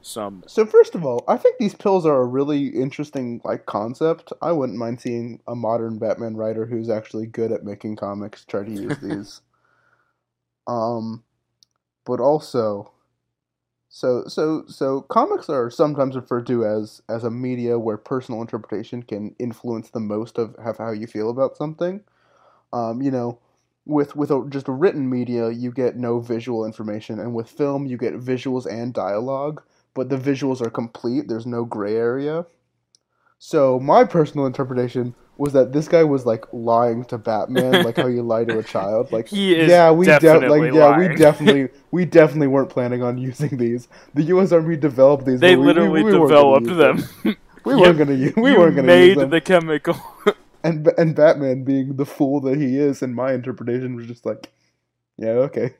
some. So first of all, I think these pills are a really interesting like concept. I wouldn't mind seeing a modern Batman writer who's actually good at making comics try to use these. um, but also, so so so comics are sometimes referred to as as a media where personal interpretation can influence the most of, how you feel about something. Um, you know, with with a, just a written media, you get no visual information, and with film, you get visuals and dialogue but the visuals are complete. There's no gray area. So my personal interpretation was that this guy was like lying to Batman, like how you lie to a child. Like, He is yeah, we de- definitely like yeah, we definitely we definitely weren't planning on using these. The U.S. Army developed these. They we- we- literally we gonna developed them. We weren't gonna use. We you weren't gonna made use them. the chemical. And and Batman, being the fool that he is, in my interpretation, was just like, yeah, okay,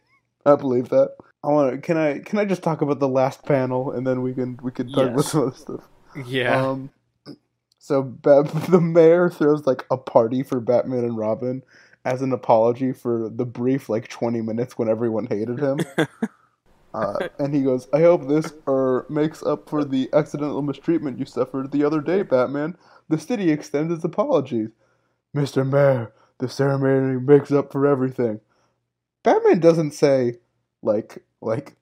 I believe that. I want to. Can I? Can I just talk about the last panel, and then we can we can talk about Yes. some other stuff. Yeah. Um, so Bat- the mayor throws like a party for Batman and Robin as an apology for the brief like twenty minutes when everyone hated him. Uh, and he goes, "I hope this er makes up for the accidental mistreatment you suffered the other day, Batman. The city extends its apologies, Mister Mayor. The ceremony makes up for everything." Batman doesn't say, like, like,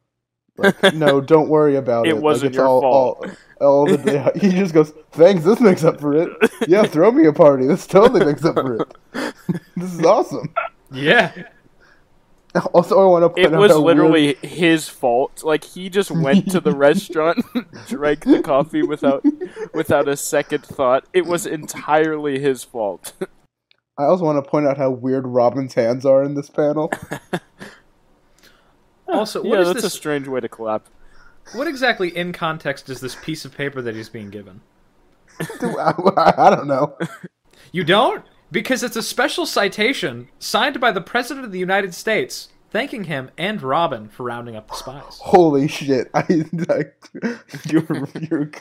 like, no, don't worry about it. It wasn't it's your all, fault. All, all the, he just goes, "Thanks, this makes up for it." Yeah, throw me a party. This totally makes up for it. this is awesome. yeah. Also, I want to point It was how literally his fault. Like he just went to the restaurant, drank the coffee without without a second thought. It was entirely his fault. I also want to point out how weird Robin's hands are in this panel. Also, what yeah, is that's a strange way to clap. What exactly in context is this piece of paper that he's being given? I, I don't know. You don't? Because it's a special citation signed by the President of the United States, thanking him and Robin for rounding up the spies. Holy shit! I, I you're you're.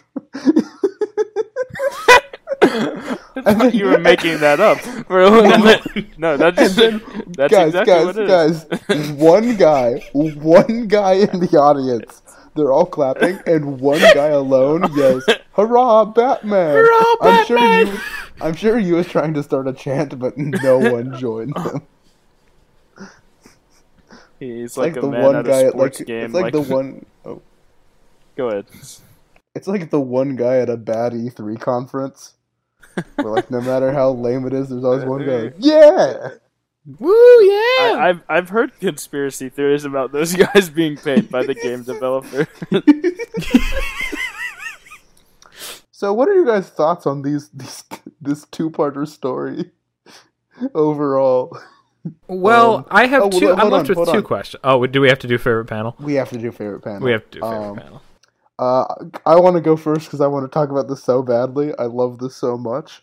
I thought you were making that up for a little bit. No, that's then, that's guys, exactly guys, what it is. guys, one guy, one guy in the audience, they're all clapping, and one guy alone yells, "Hurrah, Batman!" Hurrah, Batman! I'm sure you, I'm sure he was trying to start a chant, but no one joined him. He's like, like, a the man one guy at like, game. it's like, the one. Oh, Go ahead. it's like the one guy at a bad E3 conference. Where like no matter how lame it is, there's always one guy. Yeah. Woo, yeah! I, I've I've heard conspiracy theories about those guys being paid by the game developer. So, what are your guys' thoughts on these these this two-parter story overall? well, um, I have oh, well, two. I'm left on, with two on. questions. Oh, do we have to do favorite panel? We have to do favorite panel. We have to do favorite Um, panel. Uh, I want to go first because I want to talk about this so badly. I love this so much.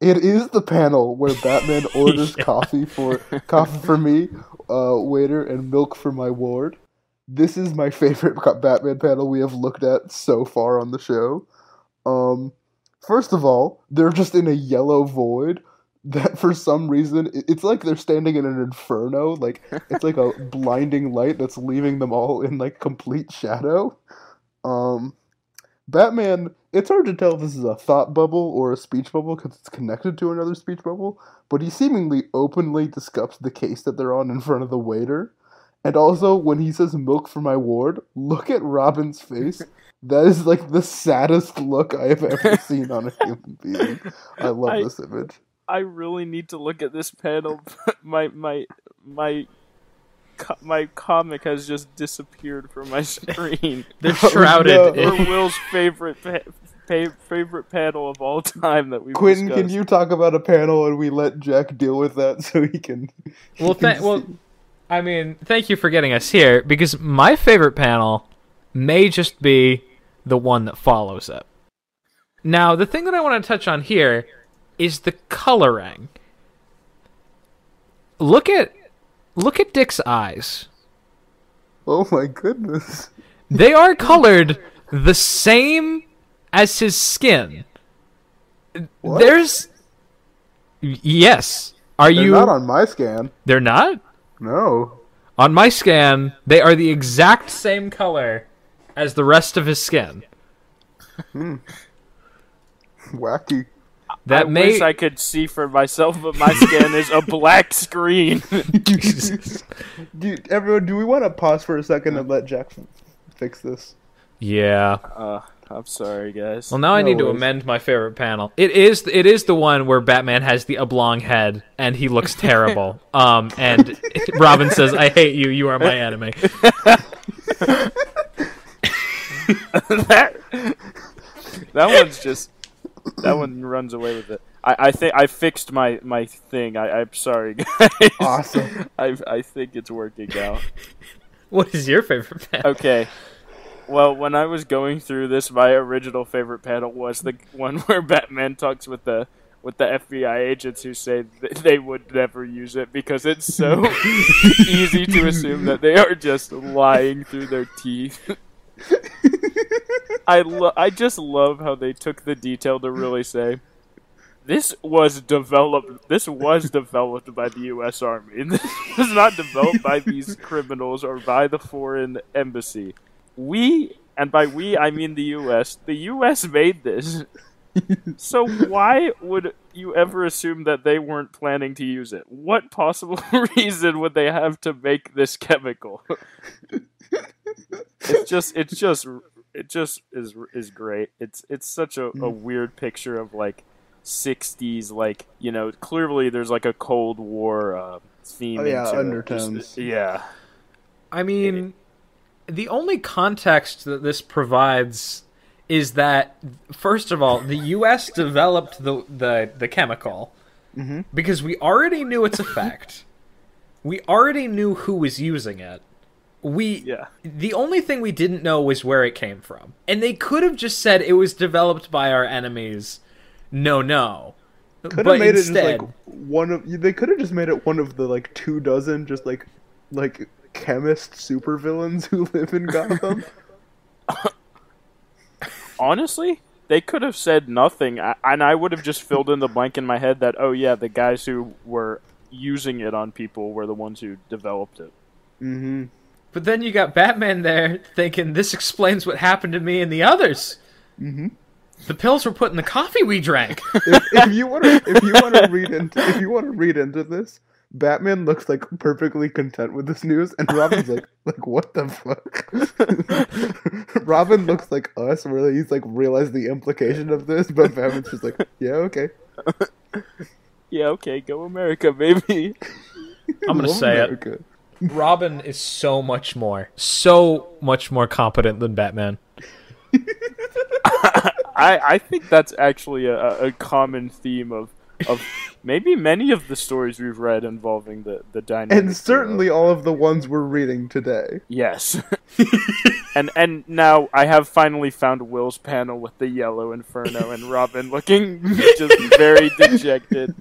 It is the panel where Batman orders Yeah. coffee for coffee for me, uh, waiter, and milk for my ward. This is my favorite Batman panel we have looked at so far on the show. Um, first of all, they're just in a yellow void that for some reason it's like they're standing in an inferno. Like it's like a blinding light that's leaving them all in like complete shadow. Um, Batman, it's hard to tell if this is a thought bubble or a speech bubble because it's connected to another speech bubble, but he seemingly openly discusses the case that they're on in front of the waiter. And also, when he says milk for my ward, look at Robin's face. That is like the saddest look I have ever seen on a human being. I love I- this image. I really need to look at this panel. my my my co- my comic has just disappeared from my screen. They're Oh, shrouded. no. For in- Will's favorite pa- pa- favorite panel of all time that we've Quentin, discussed. can you talk about a panel and we let Jack deal with that so he can? well, he th- well. I mean, thank you for getting us here because my favorite panel may just be the one that follows it. Now, the thing that I want to touch on here is the coloring. Look at look at Dick's eyes. Oh my goodness. They are colored the same as his skin. What? There's yes. Are They're you not on my scan. They're not? No. On my scan, they are the exact same color as the rest of his skin. Hmm. Wacky. That I may wish I could see for myself, but my scan is a black screen. Do, everyone, do we want to pause for a second and let Jackson fix this? Yeah. uh, I'm sorry, guys. Well, now I No need to amend my favorite panel. It is it is the one where Batman has the oblong head and he looks terrible. um, and Robin says, "I hate you. You are my enemy." that that one's just that one runs away with it. I, I think I fixed my my thing. I, I'm sorry, guys. Awesome. I I think it's working out. What is your favorite panel? Okay. Well, when I was going through this, my original favorite panel was the one where Batman talks with the with the FBI agents who say th- they would never use it because it's so easy to assume that they are just lying through their teeth. I lo- I just love how they took the detail to really say this was developed this was developed by the US Army. This was not developed by these criminals or by the foreign embassy. We and by we I mean the US. The US made this. So why would you ever assume that they weren't planning to use it? What possible reason would they have to make this chemical? it's just it's just it just is is great. It's it's such a, a mm. weird picture of like 60s like, you know, clearly there's like a Cold War uh, theme Oh, yeah, into it. undertones. Just- uh, yeah. I mean, the only context that this provides is that first of all, the U.S. developed the the, the chemical mm-hmm. because we already knew its effect. we already knew who was using it. We Yeah. the only thing we didn't know was where it came from, and they could have just said it was developed by our enemies. No, no. Could but have made instead, it just like one of. They could have just made it one of the like two dozen just like like chemist supervillains who live in Gotham. Honestly, they could have said nothing, and I would have just filled in the blank in my head that oh yeah, the guys who were using it on people were the ones who developed it. mm-hmm. But then you got Batman there thinking this explains what happened to me and the others. Mhm. The pills were put in the coffee we drank. if, if you want to, if you want to read into, if you want to read into this, Batman looks like perfectly content with this news, and Robin's like, like what the fuck? Robin looks like us, where he's like realized the implication of this, but Batman's just like, yeah, okay. Yeah, okay, go America, baby. I'm gonna Love say it. America. Robin is so much more, so much more competent than Batman. I, I think that's actually a, a common theme of of maybe many of the stories we've read involving the the dynamic. And certainly all of the ones we're reading today. yes. and and now I have finally found Will's panel with the yellow inferno and Robin looking just very dejected.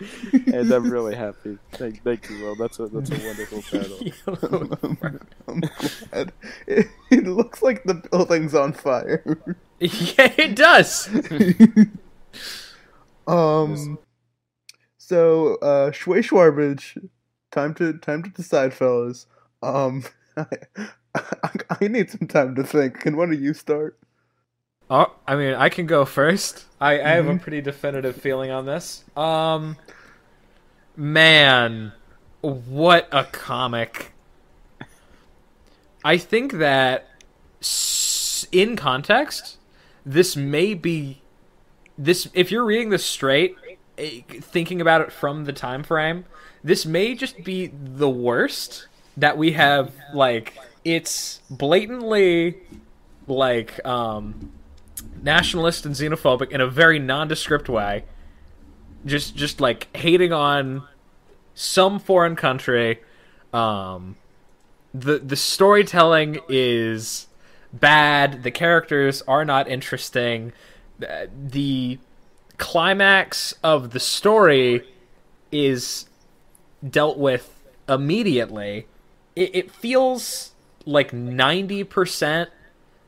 And I'm really happy. Thank, thank you, Will. That's a that's a wonderful panel. I'm glad. It, it looks like the building's on fire. yeah, it does. Um. So, uh, Schway Schwarbage, time to time to decide, fellas. Um, I, I, I need some time to think. Can one of you start? Oh, I mean, I can go first. I, I have a pretty definitive feeling on this. Um, man, what a comic! I think that in context, this may be this. If you're reading this straight, eh, thinking about it from the time frame, this may just be the worst that we have. Like, it's blatantly like um, nationalist and xenophobic in a very nondescript way. Just, just like hating on some foreign country. Um, the the storytelling is bad. The characters are not interesting. Uh, The climax of the story is dealt with immediately. It, it feels like ninety percent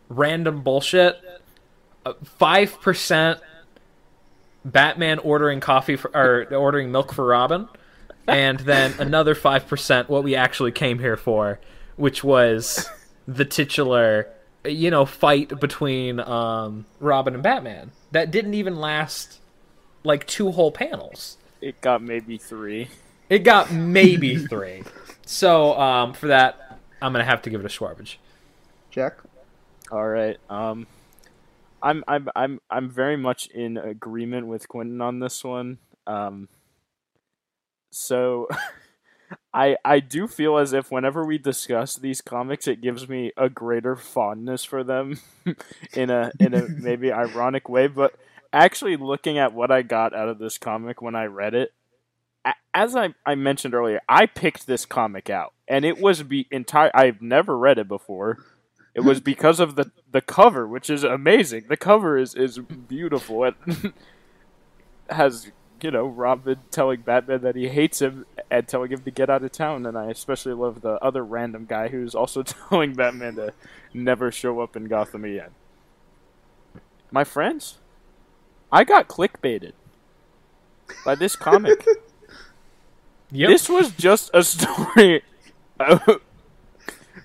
random bullshit, five percent Batman ordering coffee for, or ordering milk for Robin, and then another five percent what we actually came here for, which was the titular, you know, fight between um, Robin and Batman that didn't even last like two whole panels. It got maybe three. It got maybe three. So um, for that, I'm gonna have to give it a Schwarbage. Jack. All right. Um, I'm I'm I'm I'm very much in agreement with Quentin on this one. Um, so I I do feel as if whenever we discuss these comics, it gives me a greater fondness for them in a in a maybe ironic way. But actually, looking at what I got out of this comic when I read it, as I, I mentioned earlier, I picked this comic out, and it was be entire. I've never read it before. It was because of the the cover, which is amazing. The cover is is beautiful. It has you know Robin telling Batman that he hates him and telling him to get out of town, and I especially love the other random guy who's also telling Batman to never show up in Gotham again. My friends, I got clickbaited by this comic. Yep. This was just a story.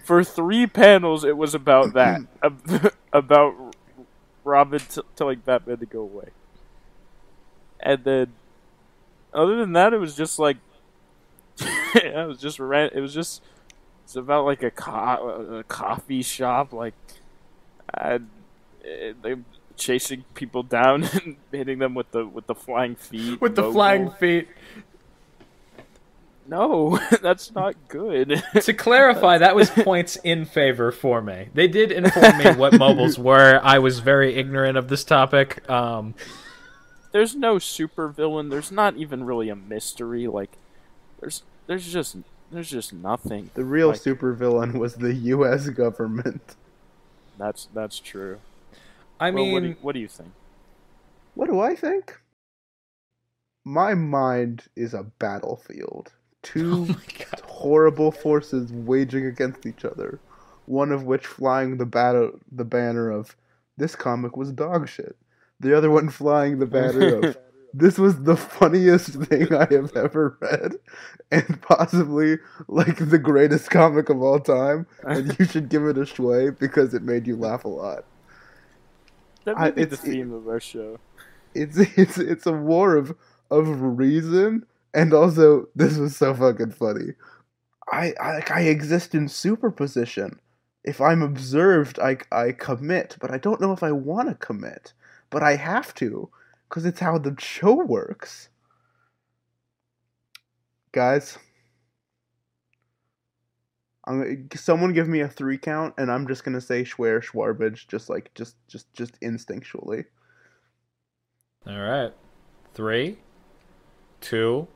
For three panels, it was about that. about Robin t- telling Batman to go away. And then, other than that, it was just like. it was just. ran- It was just. It's about like a, co- a coffee shop. Like. And eh, they chasing people down and hitting them with the with the flying feet. with the logo. flying feet. No, that's not good. To clarify, that was points in favor for me. They did inform me what mobiles were. I was very ignorant of this topic. Um, there's no super villain. There's not even really a mystery. Like, there's there's just there's just nothing. The real Like- supervillain was the U.S. government. That's that's true. I Well, mean, what do, you, what do you think? What do I think? My mind is a battlefield. Two oh horrible forces waging against each other. One of which flying the battle the banner of this comic was dog shit. The other one flying the banner of this was the funniest thing I have ever read, and possibly like the greatest comic of all time. And you should give it a schway because it made you laugh a lot. That I- may be the theme of our show. It's it's it's a war of of reason, and also this was so fucking funny. I I like I exist in superposition. If I'm observed, I I commit, but I don't know if I want to commit, but I have to, because it's how the show works. Guys, I'm someone give me a three count, and I'm just gonna say Schwer Schwarbage, just like just just just instinctually. All right. Three, two,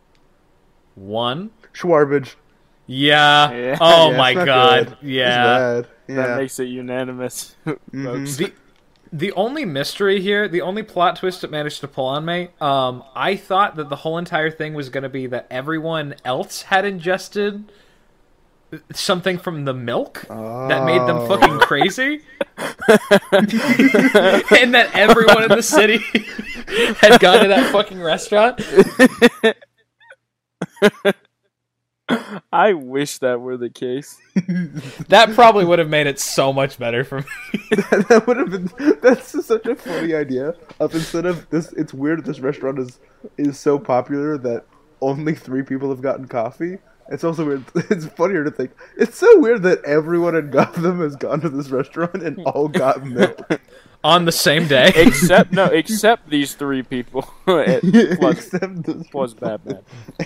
one. Schwarbage. Yeah. Yeah. Oh Yeah, my god. good. Yeah. It's bad. That makes it unanimous. Mm-hmm. votes. The the only mystery here, the only plot twist that managed to pull on me, um, I thought that the whole entire thing was going to be that everyone else had ingested something from the milk that made them Oh. fucking crazy, and that everyone in the city had gone to that fucking restaurant. I wish that were the case. That probably would have made it so much better for me. that, that would have been. That's such a funny idea. Of instead of this, it's weird. This restaurant is is so popular that only three people have gotten coffee, It's also weird. It's funnier to think. It's so weird that everyone in Gotham has gone to this restaurant and all got milk. On the same day. except no, except these three people plus Except this plus Batman.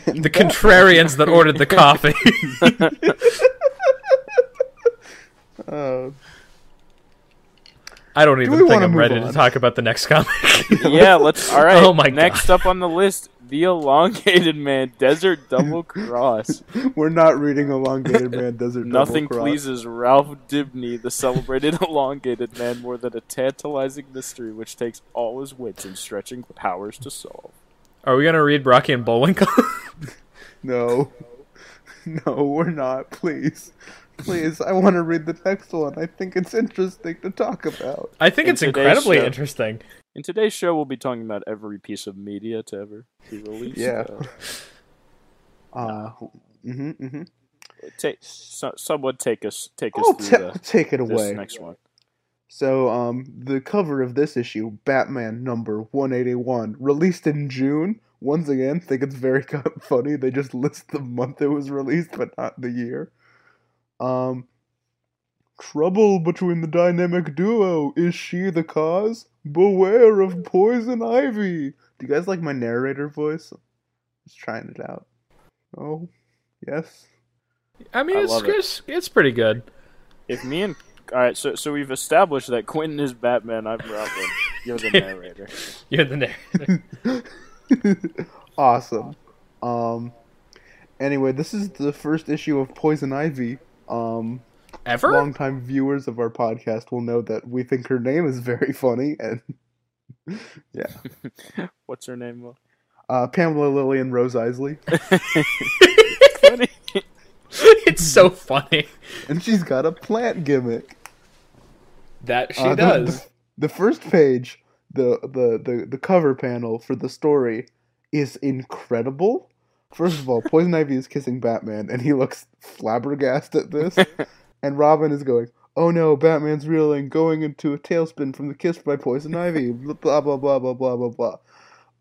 and the contrarians that ordered the coffee. Uh, I don't even we think I'm ready on? to talk about the next comic. Yeah, let's. All right. Oh my Next up on the list, the elongated man, Desert Double Cross. we're not reading Elongated Man Desert Nothing Double Cross. Nothing pleases Ralph Dibny, the celebrated elongated man, more than a tantalizing mystery which takes all his wits and stretching powers to solve. Are we gonna read Rocky and Bullwinkle? No. No, we're not. Please. Please, I want to read the next one. I think it's interesting to talk about. I think In it's incredibly show. interesting. In today's show, we'll be talking about every piece of media to ever be released. Yeah. Uh, Uh, mm-hmm, mm-hmm. take so, someone take us take us I'll through ta- the, take it this away. next one. So, um, the cover of this issue, Batman number 181, released in June. Once again, think it's very funny. They just list the month it was released, but not the year. Um, trouble between the dynamic duo. Is she the cause? Beware of poison ivy. Do you guys like my narrator voice? Just trying it out. Oh, yes. I mean, I it's, it's it's pretty good. If me and all right, so so we've established that Quentin is Batman. I'm Robin. You're the narrator. You're the narrator. awesome. Um. Anyway, this is the first issue of Poison Ivy. Um, Ever? longtime viewers of our podcast will know that we think her name is very funny, and yeah, What's her name? Uh, Pamela Lillian Rose Isley, Funny. it's so funny and she's got a plant gimmick. that she Uh, the- does. The, the first page, the, the the the cover panel for the story is incredible. First of all, Poison Ivy is kissing Batman, and he looks flabbergasted at this. And Robin is going, "Oh no, Batman's reeling, going into a tailspin from the kiss by Poison Ivy." Blah blah blah blah blah blah blah.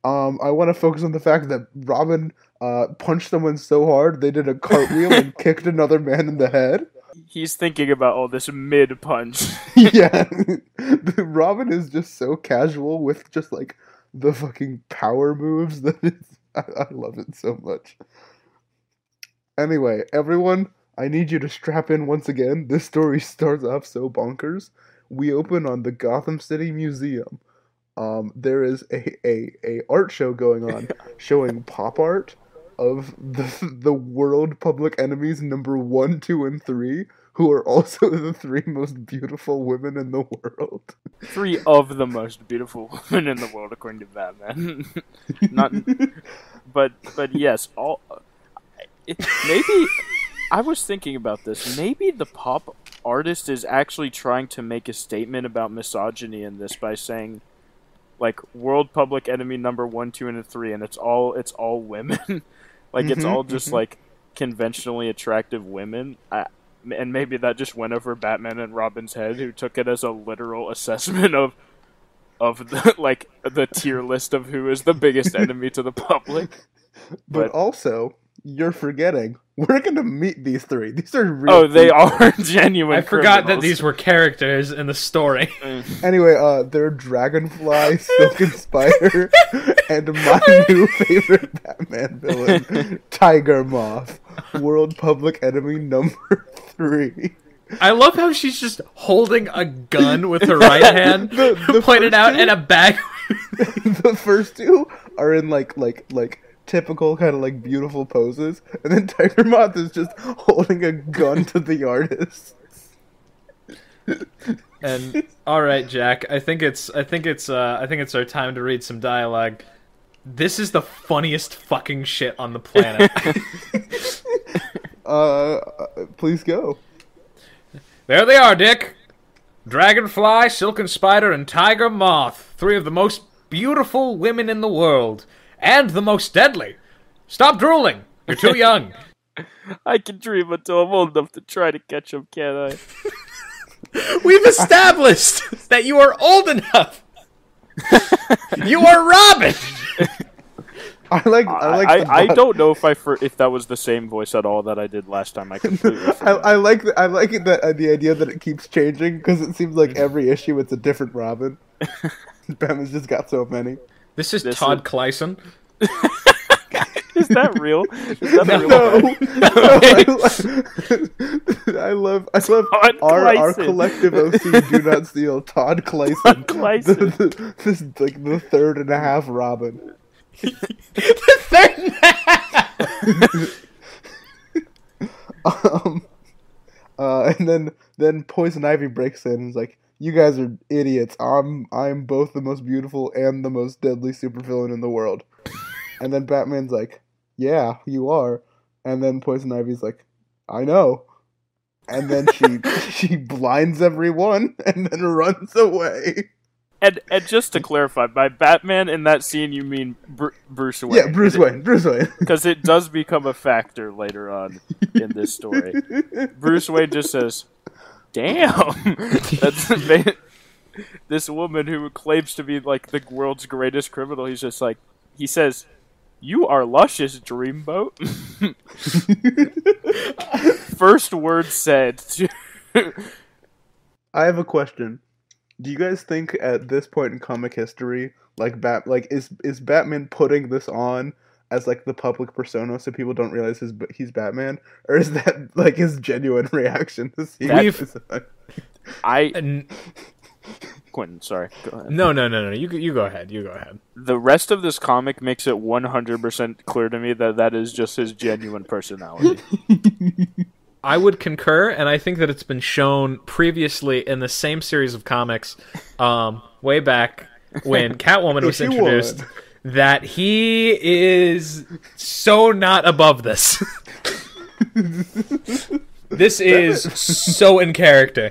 Um, I want to focus on the fact that Robin uh, punched someone so hard they did a cartwheel and kicked another man in the head. He's thinking about all this mid punch. yeah, Robin is just so casual with just like the fucking power moves that it's. I, I love it so much. Anyway, everyone, I need you to strap in once again. This story starts off so bonkers. We open on the Gotham City Museum. Um, there is a, a, a art show going on showing pop art of the the world public enemies number one, two, and three, who are also the three most beautiful women in the world. Three of the most beautiful women in the world, according to Batman. Not, but but yes, all. It, maybe I was thinking about this. Maybe the pop artist is actually trying to make a statement about misogyny in this by saying, like, world public enemy number one, two, and three, and it's all it's all women. like it's Mhm, all just mhm. like conventionally attractive women. I, and maybe that just went over Batman and Robin's head, who took it as a literal assessment of of the like the tier list of who is the biggest enemy to the public. But But- also, you're forgetting we're gonna meet these three. These are real. Oh, they people. are genuine. I forgot that these were characters in the story. Anyway, uh, they're Dragonfly, Silken Spider, and my new favorite Batman villain, Tiger Moth, world public enemy number three. I love how she's just holding a gun with her right hand, The- the pointed out, two? and a bag. the first two are in like like like typical kind of like beautiful poses, and then Tiger Moth is just holding a gun to the artist. And all right, Jack, I think it's I think it's uh, I think it's our time to read some dialogue. This is the funniest fucking shit on the planet. Uh, uh, please go. there they are, Dick. Dragonfly, Silken Spider, and Tiger Moth, three of the most beautiful women in the world, and the most deadly. Stop drooling. You're too young. I can dream until I'm old enough to try to catch him, can't I? We've established that you are old enough. you are Robin. I like I like I, the I Bat- don't know if I for, if that was the same voice at all that I did last time. I completely I. I like the, I like it that uh, the idea that it keeps changing because it seems like every issue it's a different Robin. Batman's just got so many. This is This Todd is- Clayson. Is that real? Is that a real No, I love I love Todd our our Clayson. collective OC do not steal Todd Clayson. Todd Clayson. The- the- this is like the third and a half Robin. The third. um, uh, and then then Poison Ivy breaks in and is like, "You guys are idiots. I'm I'm both the most beautiful and the most deadly supervillain in the world." And then Batman's like, "Yeah, you are." And then Poison Ivy's like, "I know." And then she she blinds everyone and then runs away. And and just to clarify, by Batman in that scene, you mean Br- Bruce Wayne? Yeah, Bruce Wayne. Bruce Wayne. Because it does become a factor later on in this story. Bruce Wayne just says, "Damn, that's this woman who claims to be like the world's greatest criminal." He's just like, he says, "You are luscious, Dreamboat." First word said. I have a question. Do you guys think at this point in comic history, like Bat, like is is Batman putting this on as like the public persona so people don't realize his, he's Batman, or is that like his genuine reaction to see We've- this? I N- Quentin, sorry. Go ahead. no, no, no, no. You you go ahead. You go ahead. The rest of this comic makes it 100% clear to me that that is just his genuine personality. I would concur, and I think that it's been shown previously in the same series of comics, um, way back when Catwoman was Issue introduced, one. That he is so not above this. this is so in character.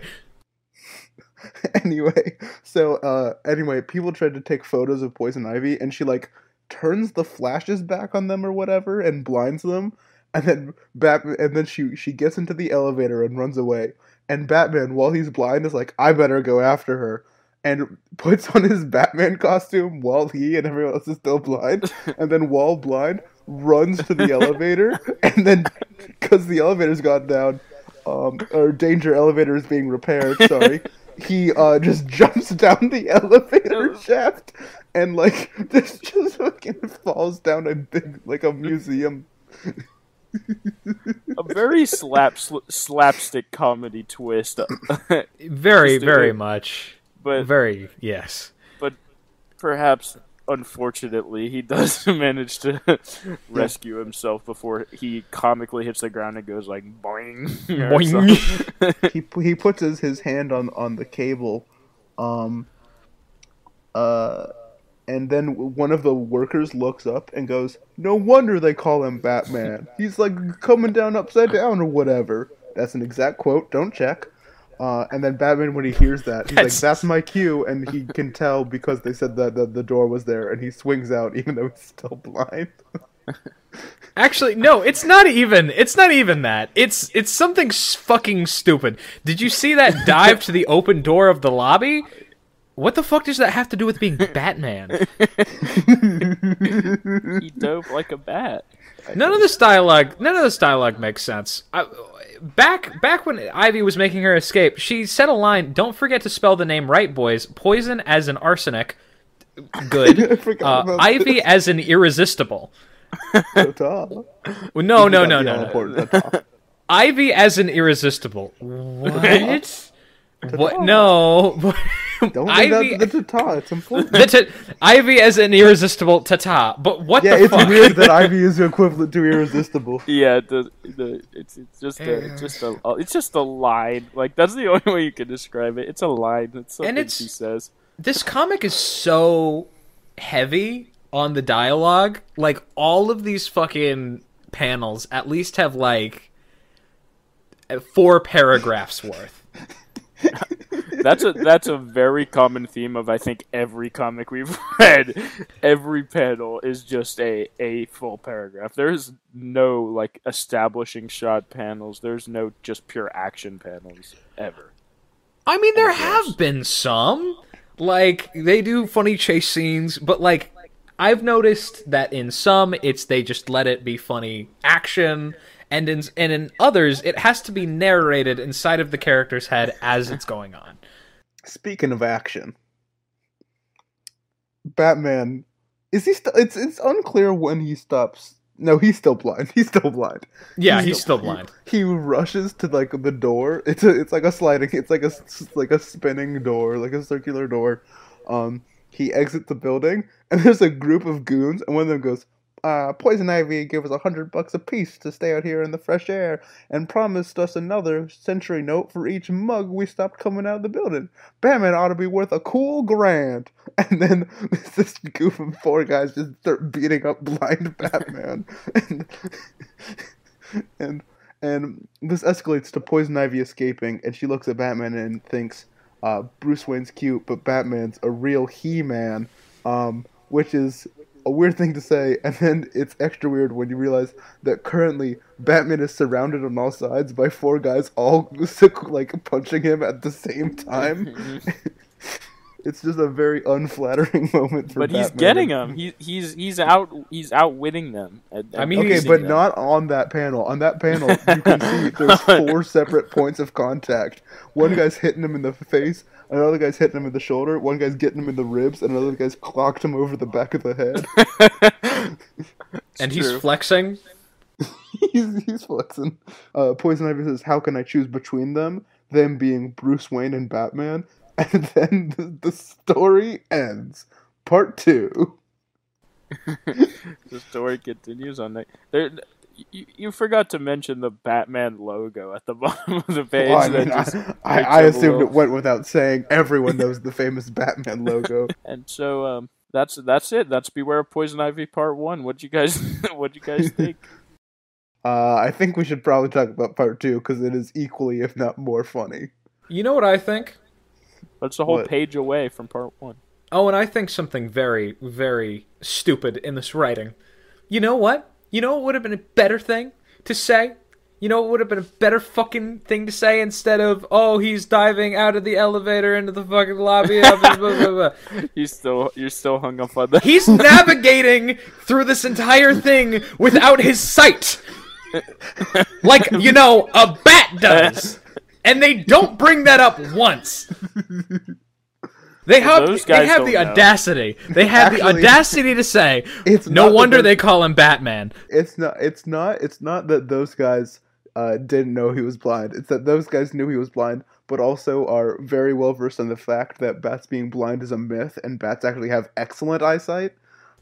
anyway, so uh, anyway, people tried to take photos of Poison Ivy, and she like turns the flashes back on them or whatever, and blinds them, and then Batman, and then she she gets into the elevator and runs away, and Batman, while he's blind, is like, I better go after her. And puts on his Batman costume while he and everyone else is still blind, and then while blind, runs to the elevator, and then because the elevator's gone down, um, or danger elevator is being repaired. Sorry, he uh just jumps down the elevator shaft and like this just fucking falls down a big like a museum. a very slap sl- slapstick comedy twist. Very, very much. But Very, yes. but perhaps unfortunately he does manage to rescue himself before he comically hits the ground and goes like boing. Boing. He he puts his, his hand on on the cable, um, uh, and then one of the workers looks up and goes, "No wonder they call him Batman. He's like coming down upside down or whatever." That's an exact quote. Don't check. Uh, and then Batman, when he hears that, he's like, That's- "That's my cue," and he can tell because they said that the, the door was there, and he swings out even though he's still blind. Actually, no, it's not even. It's not even that. It's it's something fucking stupid. Did you see that dive to the open door of the lobby? What the fuck does that have to do with being Batman? he dove like a bat. None of this dialogue, none of this dialogue makes sense. I, back back when Ivy was making her escape, she said a line. Don't forget to spell the name right, boys. Poison as an arsenic. Good. Uh, Ivy this. as an irresistible. Well, No, no, no, no, no. Ivy as an irresistible. What? What? No. Don't Ivy, leave out the ta-ta. It's important. t- Ivy as an irresistible tata. But what Yeah, the it's fuck? weird that Ivy is equivalent to irresistible. Yeah, the the it's it's just a it's just a it's just a line. Like that's the only way you can describe it. It's a line. It's something it's- she says. this comic is so heavy on the dialogue. Like all of these fucking panels at least have like four paragraphs worth. That's a that's a very common theme of I think every comic we've read. Every panel is just a a full paragraph. There's no like establishing shot panels. There's no just pure action panels ever. I mean, there have been some. Like they do funny chase scenes, but like I've noticed that in some it's they just let it be funny action, and in and in others it has to be narrated inside of the character's head as it's going on. Speaking of action, Batman is he? St- it's it's unclear when he stops. No, he's still blind. He's still blind. Yeah, he's, still blind. He, he rushes to like the door. It's a it's like a sliding. It's like a like a spinning door, like a circular door. Um, he exits the building, and there's a group of goons, and one of them goes, uh, Poison Ivy gave us a hundred bucks apiece to stay out here in the fresh air, and promised us another century note for each mug we stopped coming out of the building. Batman ought to be worth a cool grand. And then this goof of four guys just start beating up blind Batman, and and and this escalates to Poison Ivy escaping, and she looks at Batman and thinks, uh, Bruce Wayne's cute, but Batman's a real He-Man, um, which is a weird thing to say, and then it's extra weird when you realize that currently Batman is surrounded on all sides by four guys, all like punching him at the same time. it's just a very unflattering moment for but he's getting them. He, he's he's out he's outwitting them. at- I mean, Okay, but them. not on that panel. On that panel, you can see there's four separate points of contact. One guy's hitting him in the face, another guy's hitting him in the shoulder, one guy's getting him in the ribs, and another guy's clocked him over the back of the head. and he's true. flexing. he's, he's flexing. Uh, Poison Ivy says, "How can I choose between them? Them being Bruce Wayne and Batman." And then the, the story ends. Part two. the story continues on that. There, you, you forgot to mention the Batman logo at the bottom of the page. Well, I, mean, just I, I, makes I a assumed little- it went without saying. Everyone knows the famous Batman logo. And so um, that's that's it. That's Beware of Poison Ivy Part One. What you guys What you guys think? Uh, I think we should probably talk about part two because it is equally, if not more, funny. You know what I think? That's a whole What? page away from Part One. Oh, and I think something very, very stupid in this writing. You know what? You know what would have been a better thing to say? You know what would have been a better fucking thing to say instead of, oh, he's diving out of the elevator into the fucking lobby. blah, blah, blah." You still you're still hung up on that. He's navigating through this entire thing without his sight. Like, you know, a bat does. And they don't bring that up once. They have those they have the know. audacity. They have the audacity to say It's no wonder those- they call him Batman. It's not. It's not. It's not that those guys uh, didn't know he was blind. It's that those guys knew he was blind, but also are very well versed in the fact that bats being blind is a myth, and bats actually have excellent eyesight.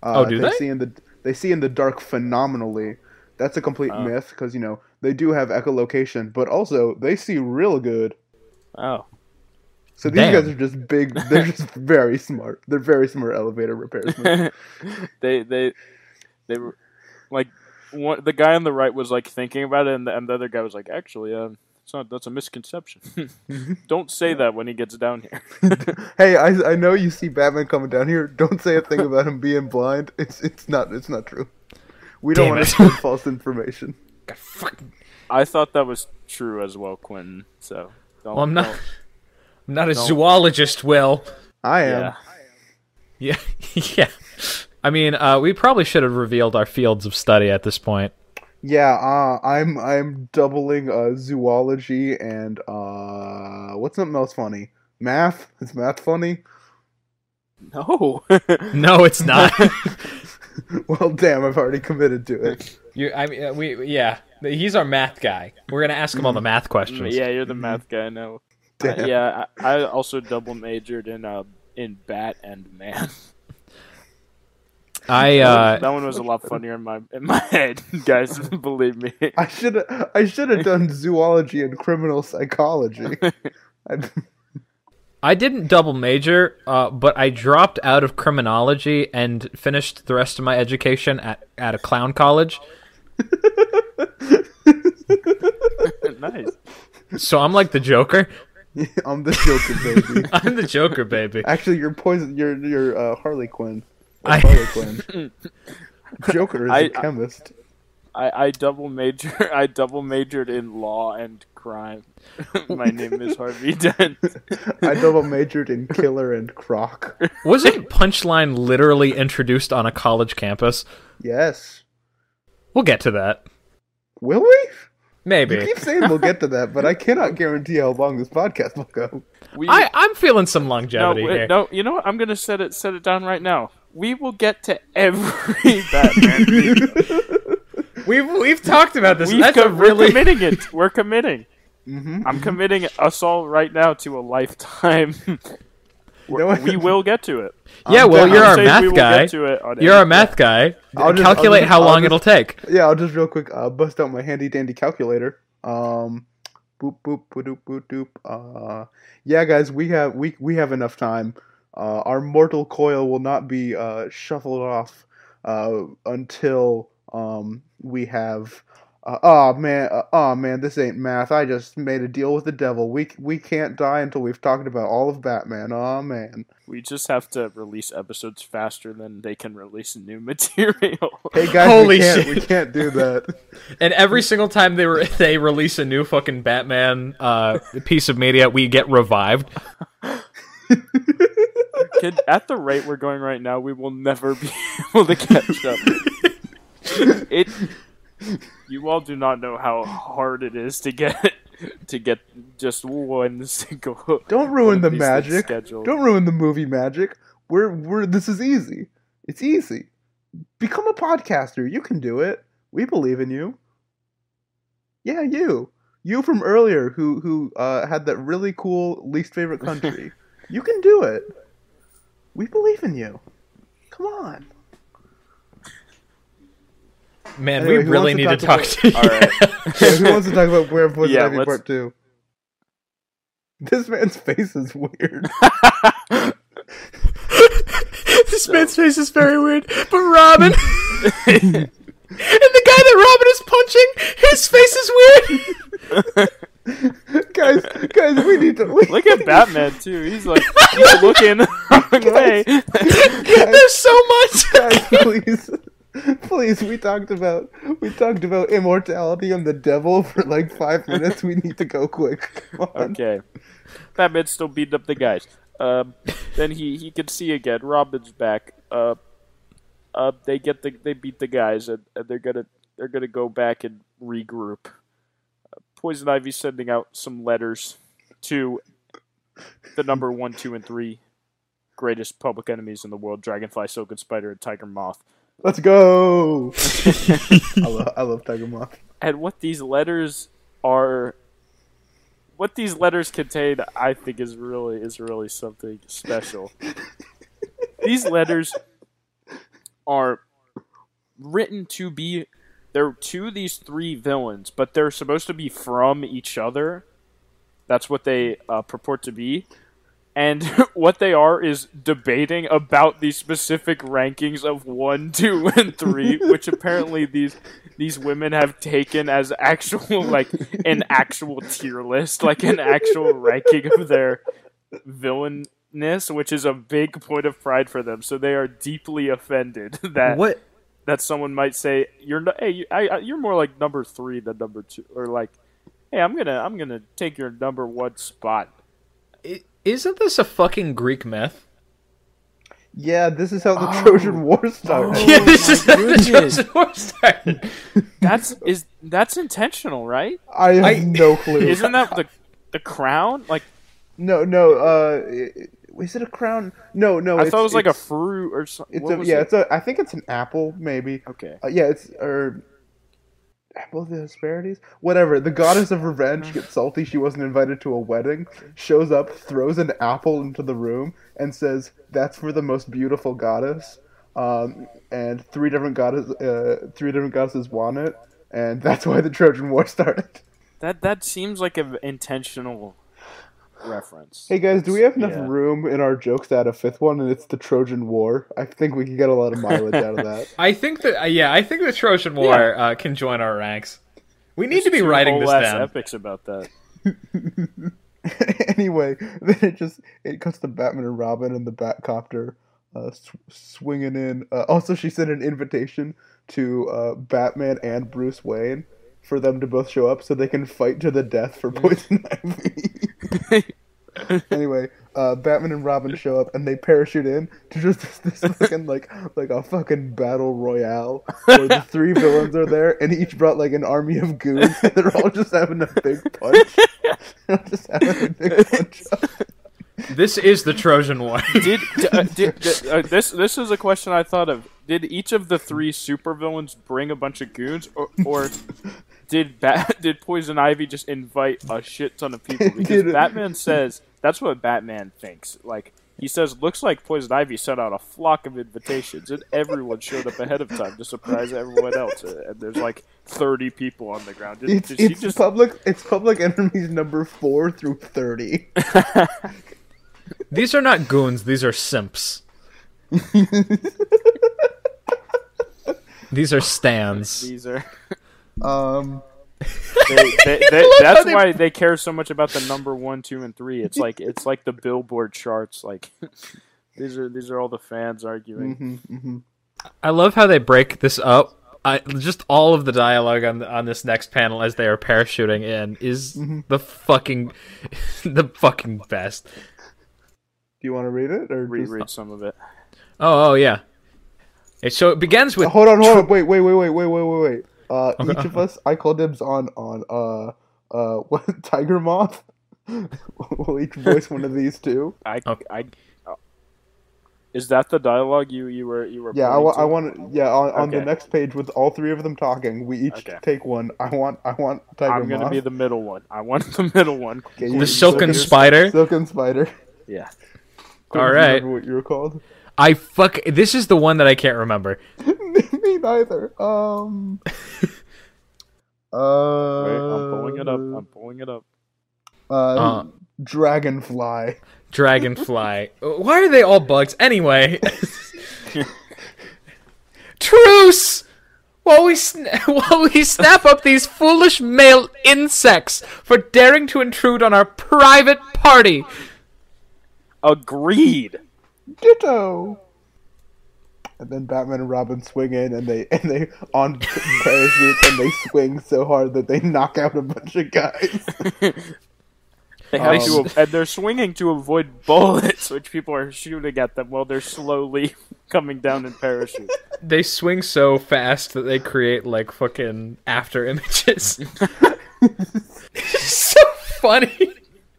Uh, Oh, do they? See in the they see in the dark phenomenally. That's a complete Oh. myth because you know they do have echolocation, but also they see real good. Oh, So these Damn. guys are just big. They're just very smart. They're very smart elevator repairsmen. they they they were like one, the guy on the right was like thinking about it, and the, and the other guy was like, actually, um, it's not. That's a misconception. Don't say that when he gets down here. hey, I, I know you see Batman coming down here. Don't say a thing about him being blind. It's it's not it's not true. We don't Damn want to spread false information. God, fucking- I thought that was true as well, Quentin. So don't. Well, I'm not. Don't- a Don't- zoologist, Will. I am. Yeah. Yeah, yeah. I mean, uh, we probably should have revealed our fields of study at this point. Yeah, uh, I'm I'm doubling uh, zoology and uh, what's something else funny? Math. Is math funny? No. No, it's not. well, damn, I've already committed to it. you, I mean, uh, we, yeah. He's our math guy. We're gonna ask him all the math questions. yeah, you're the math guy. No. Uh, Damn. yeah, I, I also double majored in uh in bat and man. I, that, uh, one, that one was a lot funnier in my in my head, guys. Believe me. I should I should have done zoology and criminal psychology. I'd- I didn't double major, uh, but I dropped out of criminology and finished the rest of my education at, at a clown college. nice. So I'm like the Joker. I'm the Joker, baby. I'm the Joker, baby. Actually, you're poison. You're you're uh, Harley Quinn. Or I- Harley Quinn. Joker is I- a chemist. I, I double major. I double majored in law and crime. My name is Harvey Dent. I double majored in killer and croc. Wasn't Punchline literally introduced on a college campus? Yes. We'll get to that. Will we? Maybe. You keep saying we'll get to that, but I cannot guarantee how long this podcast will go. We, I, I'm feeling some no, longevity wait, here. no. You know what? I'm gonna set it set it down right now. We will get to every Batman. We've we've talked about this. We've That's co- a really We're committing it. We're committing. Mm-hmm. I'm committing us all right now to a lifetime. You know what? we will get to it. yeah. Well, you're our we math will guy. Get to it on You're our math guy. I'll just- Calculate I'll how long I'll it'll take. Yeah, I'll just real quick uh, bust out my handy dandy calculator. Um, boop boop boop doop boop doop. Uh, yeah, guys, we have we we have enough time. Uh, our mortal coil will not be uh, shuffled off uh, until um we have. Uh, oh man, uh, oh man, this ain't math. I just made a deal with the devil. We we can't die until we've talked about all of Batman. Oh man. We just have to release episodes faster than they can release new material. Hey guys, Holy we can't we can't do that. And every single time they re- they release a new fucking Batman uh, piece of media, we get revived. Kid, at the rate we're going right now, we will never be able to catch up. it. You all do not know how hard it is to get to get just one single. Don't ruin the magic. Don't ruin the movie magic. We're we're this is easy. It's easy. Become a podcaster. You can do it. We believe in you. Yeah, you. You from earlier who who uh, had that really cool least favorite country. you can do it. We believe in you. Come on. Man, Anyway, we really wants need to to talk talk to you. All right. Yeah, who wants to talk about Where Poison Yeah, Ivy Part Two? This man's face is weird. this man's face is very weird, but Robin and the guy that Robin is punching, his face is weird. guys, guys, we need to we, Look at Batman too. He's like he's looking the wrong way. There's so much. guys, please, please. We talked about we talked about immortality and the devil for like five minutes. We need to go quick. Okay. Batman's still beating up the guys. Um, then he, he can see again. Robin's back. Uh, uh, they get the they beat the guys and, and they're gonna they're gonna go back and regroup. Uh, Poison Ivy sending out some letters to the number one, two, and three greatest public enemies in the world: Dragonfly, Silken Spider, and Tiger Moth. Let's go. I love I love Tiger and what these letters are what these letters contain i think is really is really something special. These letters are written to be they're to these three villains but they're supposed to be from each other. That's what they uh, purport to be and what they are is debating about the specific rankings of one, two, and three, which apparently these these women have taken as actual like an actual tier list, like an actual ranking of their villainness, which is a big point of pride for them. So they are deeply offended that What? that someone might say you're no, hey you, I, you're more like number three than number two, or like hey I'm gonna I'm gonna take your number one spot. I- Isn't this a fucking Greek myth? Yeah, this is how the Oh. Trojan War started. Oh. yeah, this is how the. Trojan War started. That's is that's intentional, right? I have I- no clue. Isn't that the the crown? Like No, no. Uh, is it a crown? No, no. I it's, thought it was like a fruit or something. It's a, yeah, it's a. I think it's an apple, maybe. okay. Uh, yeah, it's or apple of the Hesperides. Whatever. The goddess of revenge gets salty. She wasn't invited to a wedding. Shows up, throws an apple into the room, and says, "That's for the most beautiful goddess." Um, and three different goddess, uh, three different goddesses want it, and that's why the Trojan War started. That that seems like an intentional reference. Hey guys, do we have enough Yeah. room in our jokes to add a fifth one? And it's the Trojan War. I think we can get a lot of mileage out of that. I think that uh, yeah, I think the Trojan War uh, can join our ranks. We need to be Two writing whole this down. epics about that. anyway, then it just it cuts to Batman and Robin and the Batcopter uh, sw- swinging in. Uh, also, she sent an invitation to uh, Batman and Bruce Wayne for them to both show up so they can fight to the death for Poison Ivy. anyway, uh, Batman and Robin show up and they parachute in to just this, this fucking like like a fucking battle royale where the three villains are there and each brought like an army of goons and they're all just having a big punch. Just having a big punch. This is the Trojan War. did, uh, did, did uh, this this is a question I thought of. Did each of the three supervillains bring a bunch of goons, or, or did Bat did Poison Ivy just invite a shit ton of people? Because Did- Batman says that's what Batman thinks. Like he says, looks like Poison Ivy sent out a flock of invitations, and everyone showed up ahead of time to surprise everyone else. Uh, And there's like thirty people on the ground. Did, It's did she it's just public it's public enemies number four through thirty. These are not goons. These are simps. These are stands. these are? Um, They, they, they, that's they- why they care so much about the number one, two, and three. It's like it's like the Billboard charts. Like these are these are all the fans arguing. mhm, mhm. I love how they break this up. I, just all of the dialogue on on this next panel as they are parachuting in is the fucking the fucking best. Do you want to read it or just- Reread some of it. Oh, oh yeah. Okay, so it begins with Hold on, hold on. Wait, wait, wait, wait, wait, wait, wait, wait. Uh, Okay. each of us, I call dibs on on uh uh what Tiger Moth. we'll each voice one of these two. I Okay. I. oh. Is that the dialogue you you were you were? Yeah, I, to? I want. Yeah, on, on the next page with all three of them talking, we each Okay. take one. I want. I want Tiger I'm gonna Moth. be the middle one. I want the middle one. Okay, the silken Silken- spider. Silken Spider. Yeah. Quinn, All do you right. remember what you were called? I fuck. This is the one that I can't remember. Me neither. Um. uh. Wait, I'm pulling it up. I'm pulling it up. Uh, Uh. Dragonfly. Dragonfly. Why are they all bugs anyway? Truce! While we sn- while we snap up these foolish male insects for daring to intrude on our private party. Agreed. Ditto. And then Batman and Robin swing in, and they and they on parachutes, and they swing so hard that they knock out a bunch of guys. They have Oh. to, um, and they're swinging to avoid bullets, which people are shooting at them while they're slowly coming down in parachutes. They swing so fast that they create like fucking after images. so funny.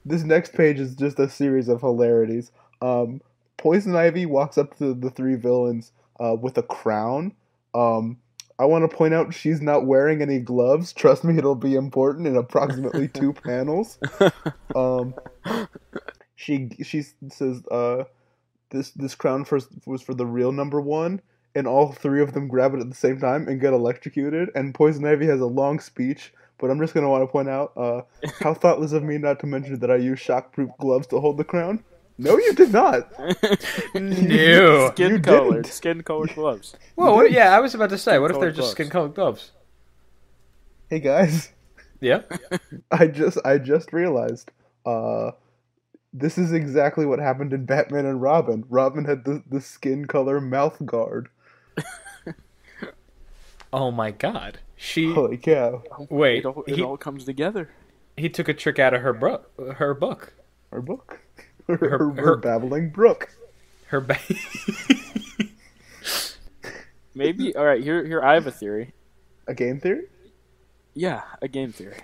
This next page is just a series of hilarities. Um, Poison Ivy walks up to the three villains uh, with a crown. Um, I want to point out she's not wearing any gloves. Trust me, it'll be important in approximately two panels. Um, she she says uh, this this crown first was for the real number one, and all three of them grab it at the same time and get electrocuted. And Poison Ivy has a long speech. But I'm just gonna want to point out uh, how thoughtless of me not to mention that I used shockproof gloves to hold the crown. No, you did not. No. Skin You colored, skin colored gloves. Well, what, yeah, I was about to say, what if they're Skin-colored just skin colored gloves? Hey guys, Yeah. I just I just realized uh, this is exactly what happened in Batman and Robin. Robin had the, the skin color mouth guard. Oh my god. She Holy cow! wait. It all, it he, all comes together. he took a trick out of her bro- her book. Her book, her, her, Her- her her- babbling brook. Her ba- Maybe. All right. Here, here. I have a theory. A game theory? Yeah, a game theory.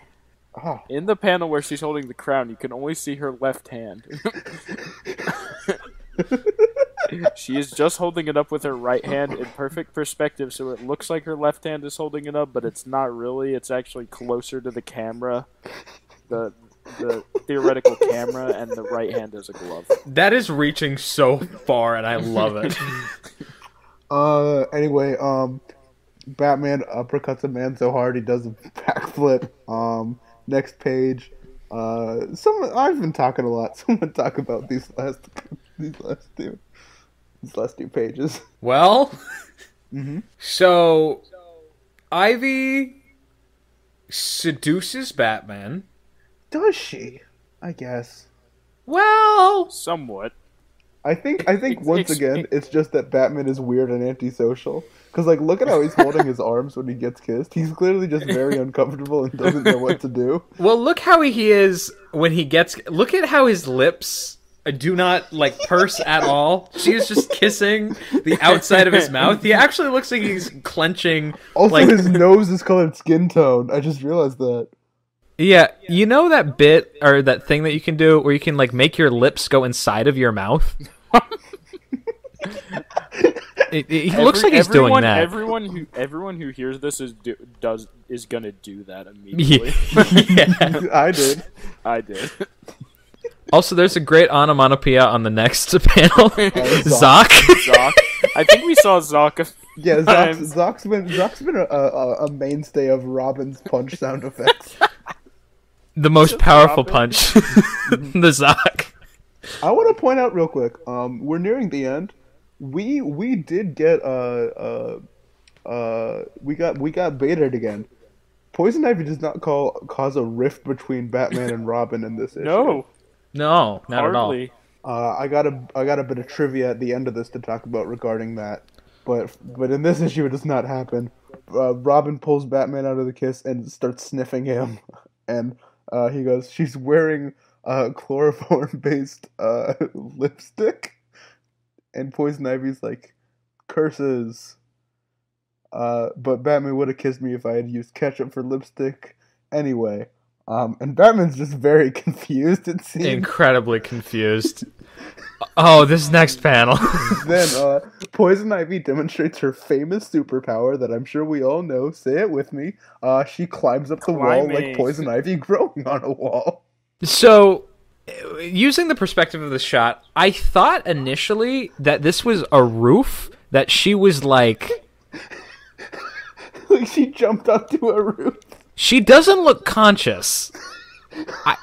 Ah, In the panel where she's holding the crown, you can only see her left hand. she is just holding it up with her right hand in perfect perspective, so it looks like her left hand is holding it up, but it's not really. It's actually closer to the camera, the the theoretical camera, and the right hand is a glove. that is reaching so far and I love it. Uh, anyway, um, Batman uppercuts a man so hard he does a backflip. Um, next page. Uh, someone I've been talking a lot. Someone talk about these last these last two these last two pages. well, Mhm. so Ivy seduces Batman. Does she? I guess. Well, Somewhat. I think I think It's- once it's- again it's just that Batman is weird and antisocial. Cause like look at how he's holding his arms when he gets kissed. He's clearly just very uncomfortable and doesn't know what to do. Well, look how he is when he gets. Look at how his lips do not like purse at all. She is just kissing the outside of his mouth. He actually looks like he's clenching. Also, like, his nose is colored skin tone. I just realized that. yeah, you know that bit or that thing that you can do where you can like make your lips go inside of your mouth. It- it- he looks like he's everyone, doing that. Everyone who everyone who hears this is do, does is gonna do that immediately. yeah. I did. I did. Also, there's a great onomatopoeia on the next panel. Zoc. Zoc. Zoc. I think we saw Zoc. a- Yeah, Zoc's, Times. Zoc's been Zoc's been a, a, a mainstay of Robin's punch sound effects. the most powerful Robin. punch. the Zoc. I want to point out real quick. Um, we're nearing the end. We we did get uh uh uh we got we got baited again. Poison Ivy does not call cause a rift between Batman and Robin in this issue. No, No, not at all. Uh, I got a I got a bit of trivia at the end of this to talk about regarding that, but but in this issue it does not happen. Uh, Robin pulls Batman out of the kiss and starts sniffing him, and uh, he goes, "She's wearing uh, chloroform based uh, lipstick," and Poison Ivy's like, "Curses." Uh, but Batman would have kissed me if I had used ketchup for lipstick. Anyway, um, and Batman's just very confused. It seems. Incredibly confused. Oh, this next panel. then uh, Poison Ivy demonstrates her famous superpower that I'm sure we all know. Say it with me. Uh, she climbs up the wall like Poison Ivy growing on a wall. so, uh, using the perspective of the shot, I thought initially that this was a roof that she was like. like she jumped onto a roof. She doesn't look conscious. I,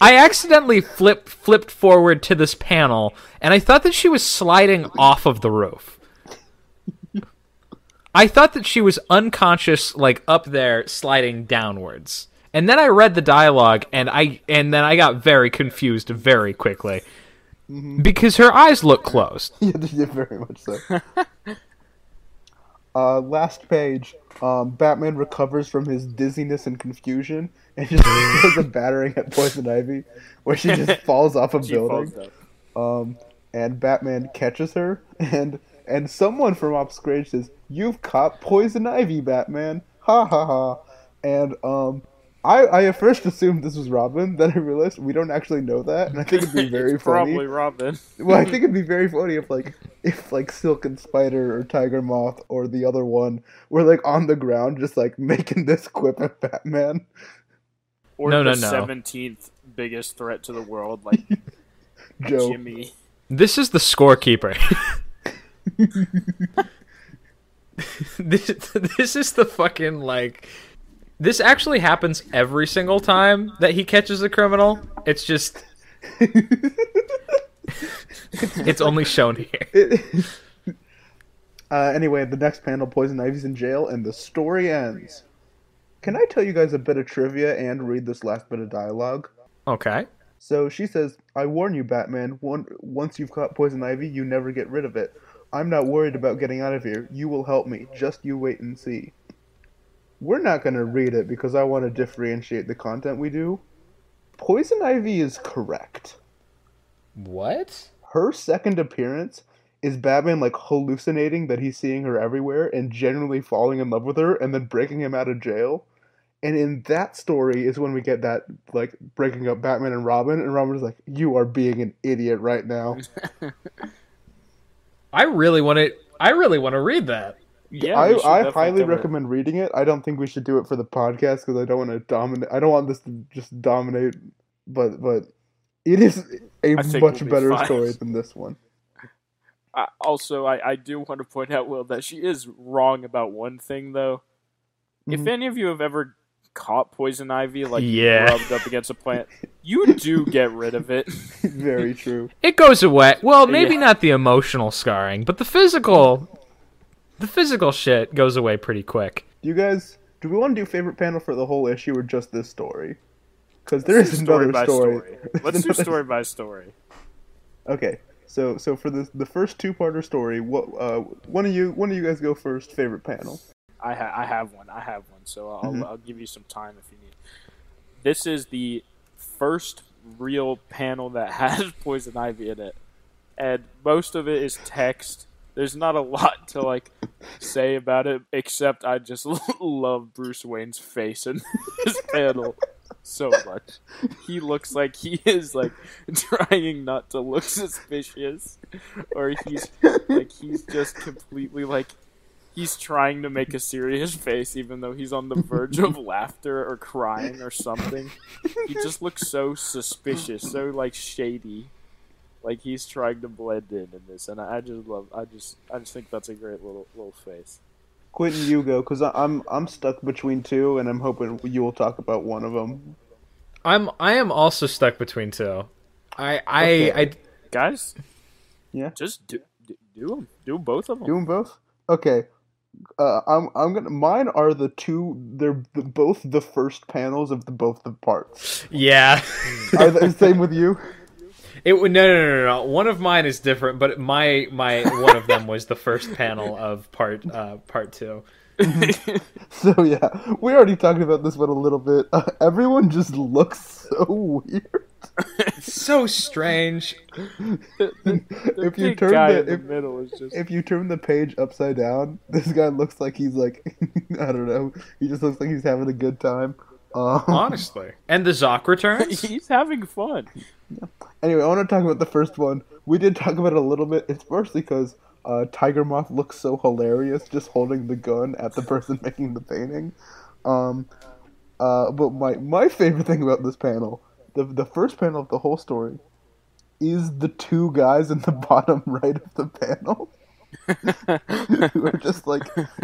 I accidentally flipped flipped forward to this panel, and I thought that she was sliding off of the roof. I thought that she was unconscious, like up there, sliding downwards. And then I read the dialogue, and I and then I got very confused very quickly mm-hmm. because her eyes look closed. yeah, yeah, very much so. uh, last page. Um, Batman recovers from his dizziness and confusion and just does a battering at Poison Ivy, where she just falls off a She building. um, and Batman catches her, and and someone from upstage says, "You've caught Poison Ivy, Batman!" Ha ha ha! And um, I I at first assumed this was Robin, then I realized we don't actually know that, and I think it'd be very It's funny. probably Robin. Well, I think it'd be very funny if like if like Silken Spider or Tiger Moth or the other one were like on the ground just like making this quip at Batman. Or No, the no, no. seventeenth biggest threat to the world, like Joe. Jimmy. This is the scorekeeper. this, this is the fucking like. This actually happens every single time that he catches a criminal. It's just. it's only shown here. Uh, anyway, the next panel, Poison Ivy's in jail, and the story ends. Can I tell you guys a bit of trivia and read this last bit of dialogue? Okay. So she says, I warn you, Batman, one, once you've caught Poison Ivy, you never get rid of it. I'm not worried about getting out of here. You will help me. Just you wait and see. We're not going to read it because I want to differentiate the content we do. Poison Ivy is correct. What? Her second appearance is Batman like hallucinating that he's seeing her everywhere and genuinely falling in love with her and then breaking him out of jail. And in that story is when we get that like breaking up Batman and Robin, and Robin's like, "You are being an idiot right now." I really want to. I really want to read that. Yeah, I, I highly cover it. recommend reading it. I don't think we should do it for the podcast because I don't want to dominate. I don't want this to just dominate, but but it is a much we'll be better fine. story than this one. I, also, I, I do want to point out, Will, that she is wrong about one thing, though. If Mhm. any of you have ever caught poison ivy, like Yeah. rubbed up against a plant, you do get rid of it. Very true. It goes away. Well, maybe Yeah. not the emotional scarring, but the physical. The physical shit goes away pretty quick. Do you guys? Do we want to do favorite panel for the whole issue or just this story? Because there is story another by story. story. Let's do story by story. Okay, So so for the the first two parter story, what uh one of you one of you guys go first. Favorite panel. I ha- I have one. I have one. So I'll Mhm. I'll give you some time if you need. This is the first real panel that has poison ivy in it, and most of it is text. There's not a lot to like say about it except I just love Bruce Wayne's face in this panel so much. He looks like he is like trying not to look suspicious, or he's like he's just completely like he's trying to make a serious face even though he's on the verge of laughter or crying or something. He just looks so suspicious, so like shady. Like he's trying to blend in in this, and I I just love. I just, I just think that's a great little little face. Quentin, you go because I'm I'm stuck between two, and I'm hoping you will talk about one of them. I'm I am also stuck between two. I I Okay. I Guys, Yeah. just do do, do them, do both of them. Do them both. Okay. Uh, I'm I'm gonna. Mine are the two. They're the, both the first panels of the both the parts. yeah. Are the same with you? It would no, no no no no. One of mine is different, but my my one of them was the first panel of part uh part two. So yeah, we already talked about this one a little bit. Uh, everyone just looks so weird. So strange. If you turn the in the if, middle is just if you turn the page upside down, this guy looks like he's like I don't know. He just looks like he's having a good time. Um, Honestly. And the Zoc returns? he's having fun. Anyway, I want to talk about the first one. We did talk about it a little bit. It's mostly because uh, Tiger Moth looks so hilarious just holding the gun at the person making the painting. Um, uh, but my my favorite thing about this panel, the the first panel of the whole story, is the two guys in the bottom right of the panel. who are just like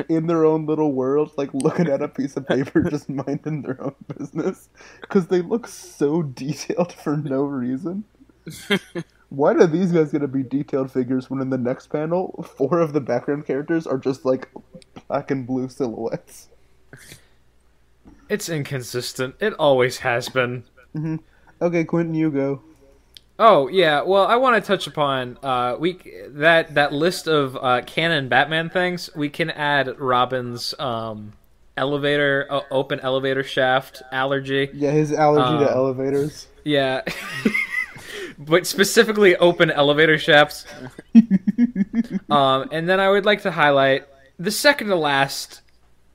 in their own little world, like looking at a piece of paper, just minding their own business, because they look so detailed for no reason. Why are these guys gonna be detailed figures when in the next panel, four of the background characters are just like black and blue silhouettes? It's inconsistent. It always has been. Mm-hmm. Okay, Quentin, you go. Oh yeah, well I want to touch upon uh we that that list of uh canon Batman things. We can add Robin's um elevator uh, open elevator shaft allergy. Yeah, his allergy to Um, elevators. Yeah. but specifically open elevator shafts. um and then I would like to highlight the second to last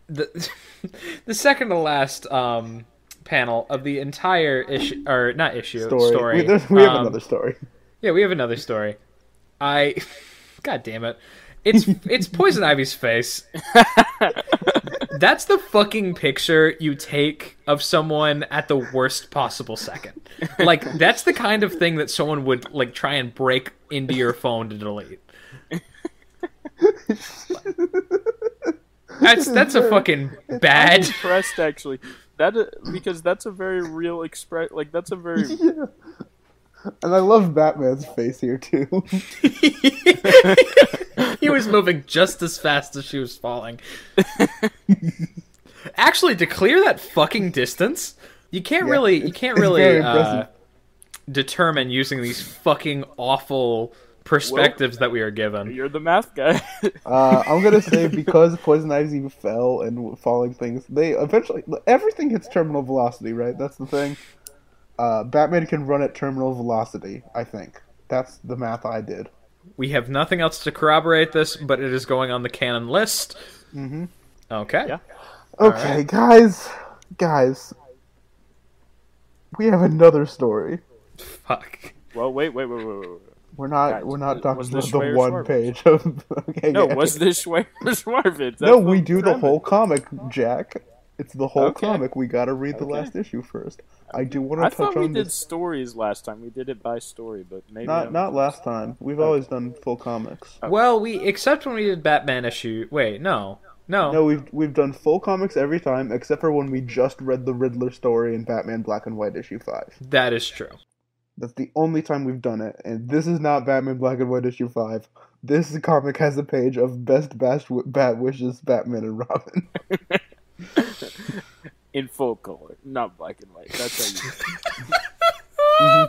the the second to last um panel of the entire issue or not issue Story. story. We, we have Um, another story. Yeah, we have another story. I, god damn it, it's it's Poison Ivy's face. That's the fucking picture you take of someone at the worst possible second. Like that's the kind of thing that someone would like try and break into your phone to delete. That's that's a fucking I'm bad. impressed actually. That because that's a very real express. Like that's a very Yeah. And I love Batman's face here too. he was moving just as fast as she was falling. Actually, to clear that fucking distance, you can't Yeah, really you can't really uh, determine using these fucking awful perspectives that we are given. you're the math guy. Uh, I'm gonna say because Poison Ivy fell and falling things, they eventually everything hits terminal velocity, right? That's the thing. Uh, Batman can run at terminal velocity. I think that's the math I did. We have nothing else to corroborate this, but it is going on the canon list. Mm-hmm. Okay. Yeah. Okay, guys, guys, we have another story. Fuck. well, wait, wait, wait, wait, wait. Wait. We're not. Guys, we're not talking this about the Schweier one Schwarber? page of. okay, No, yeah. was this Schweizer Schwarvitz? No, we do the whole comic, Jack. It's the whole Okay. comic. We gotta read the Okay. last issue first. I do want I to thought touch we on did this. stories last time. We did it by story, but maybe Not I'm- not last time. We've always done full comics. Well, we except when we did Batman issue. Wait, no, no. No, we've we've done full comics every time except for when we just read the Riddler story in Batman Black and White issue five. That is true. That's the only time we've done it, and this is not Batman Black and White issue five. This comic has a page of best bat, bat wishes Batman and Robin. in full color, not black and white. That's how you. In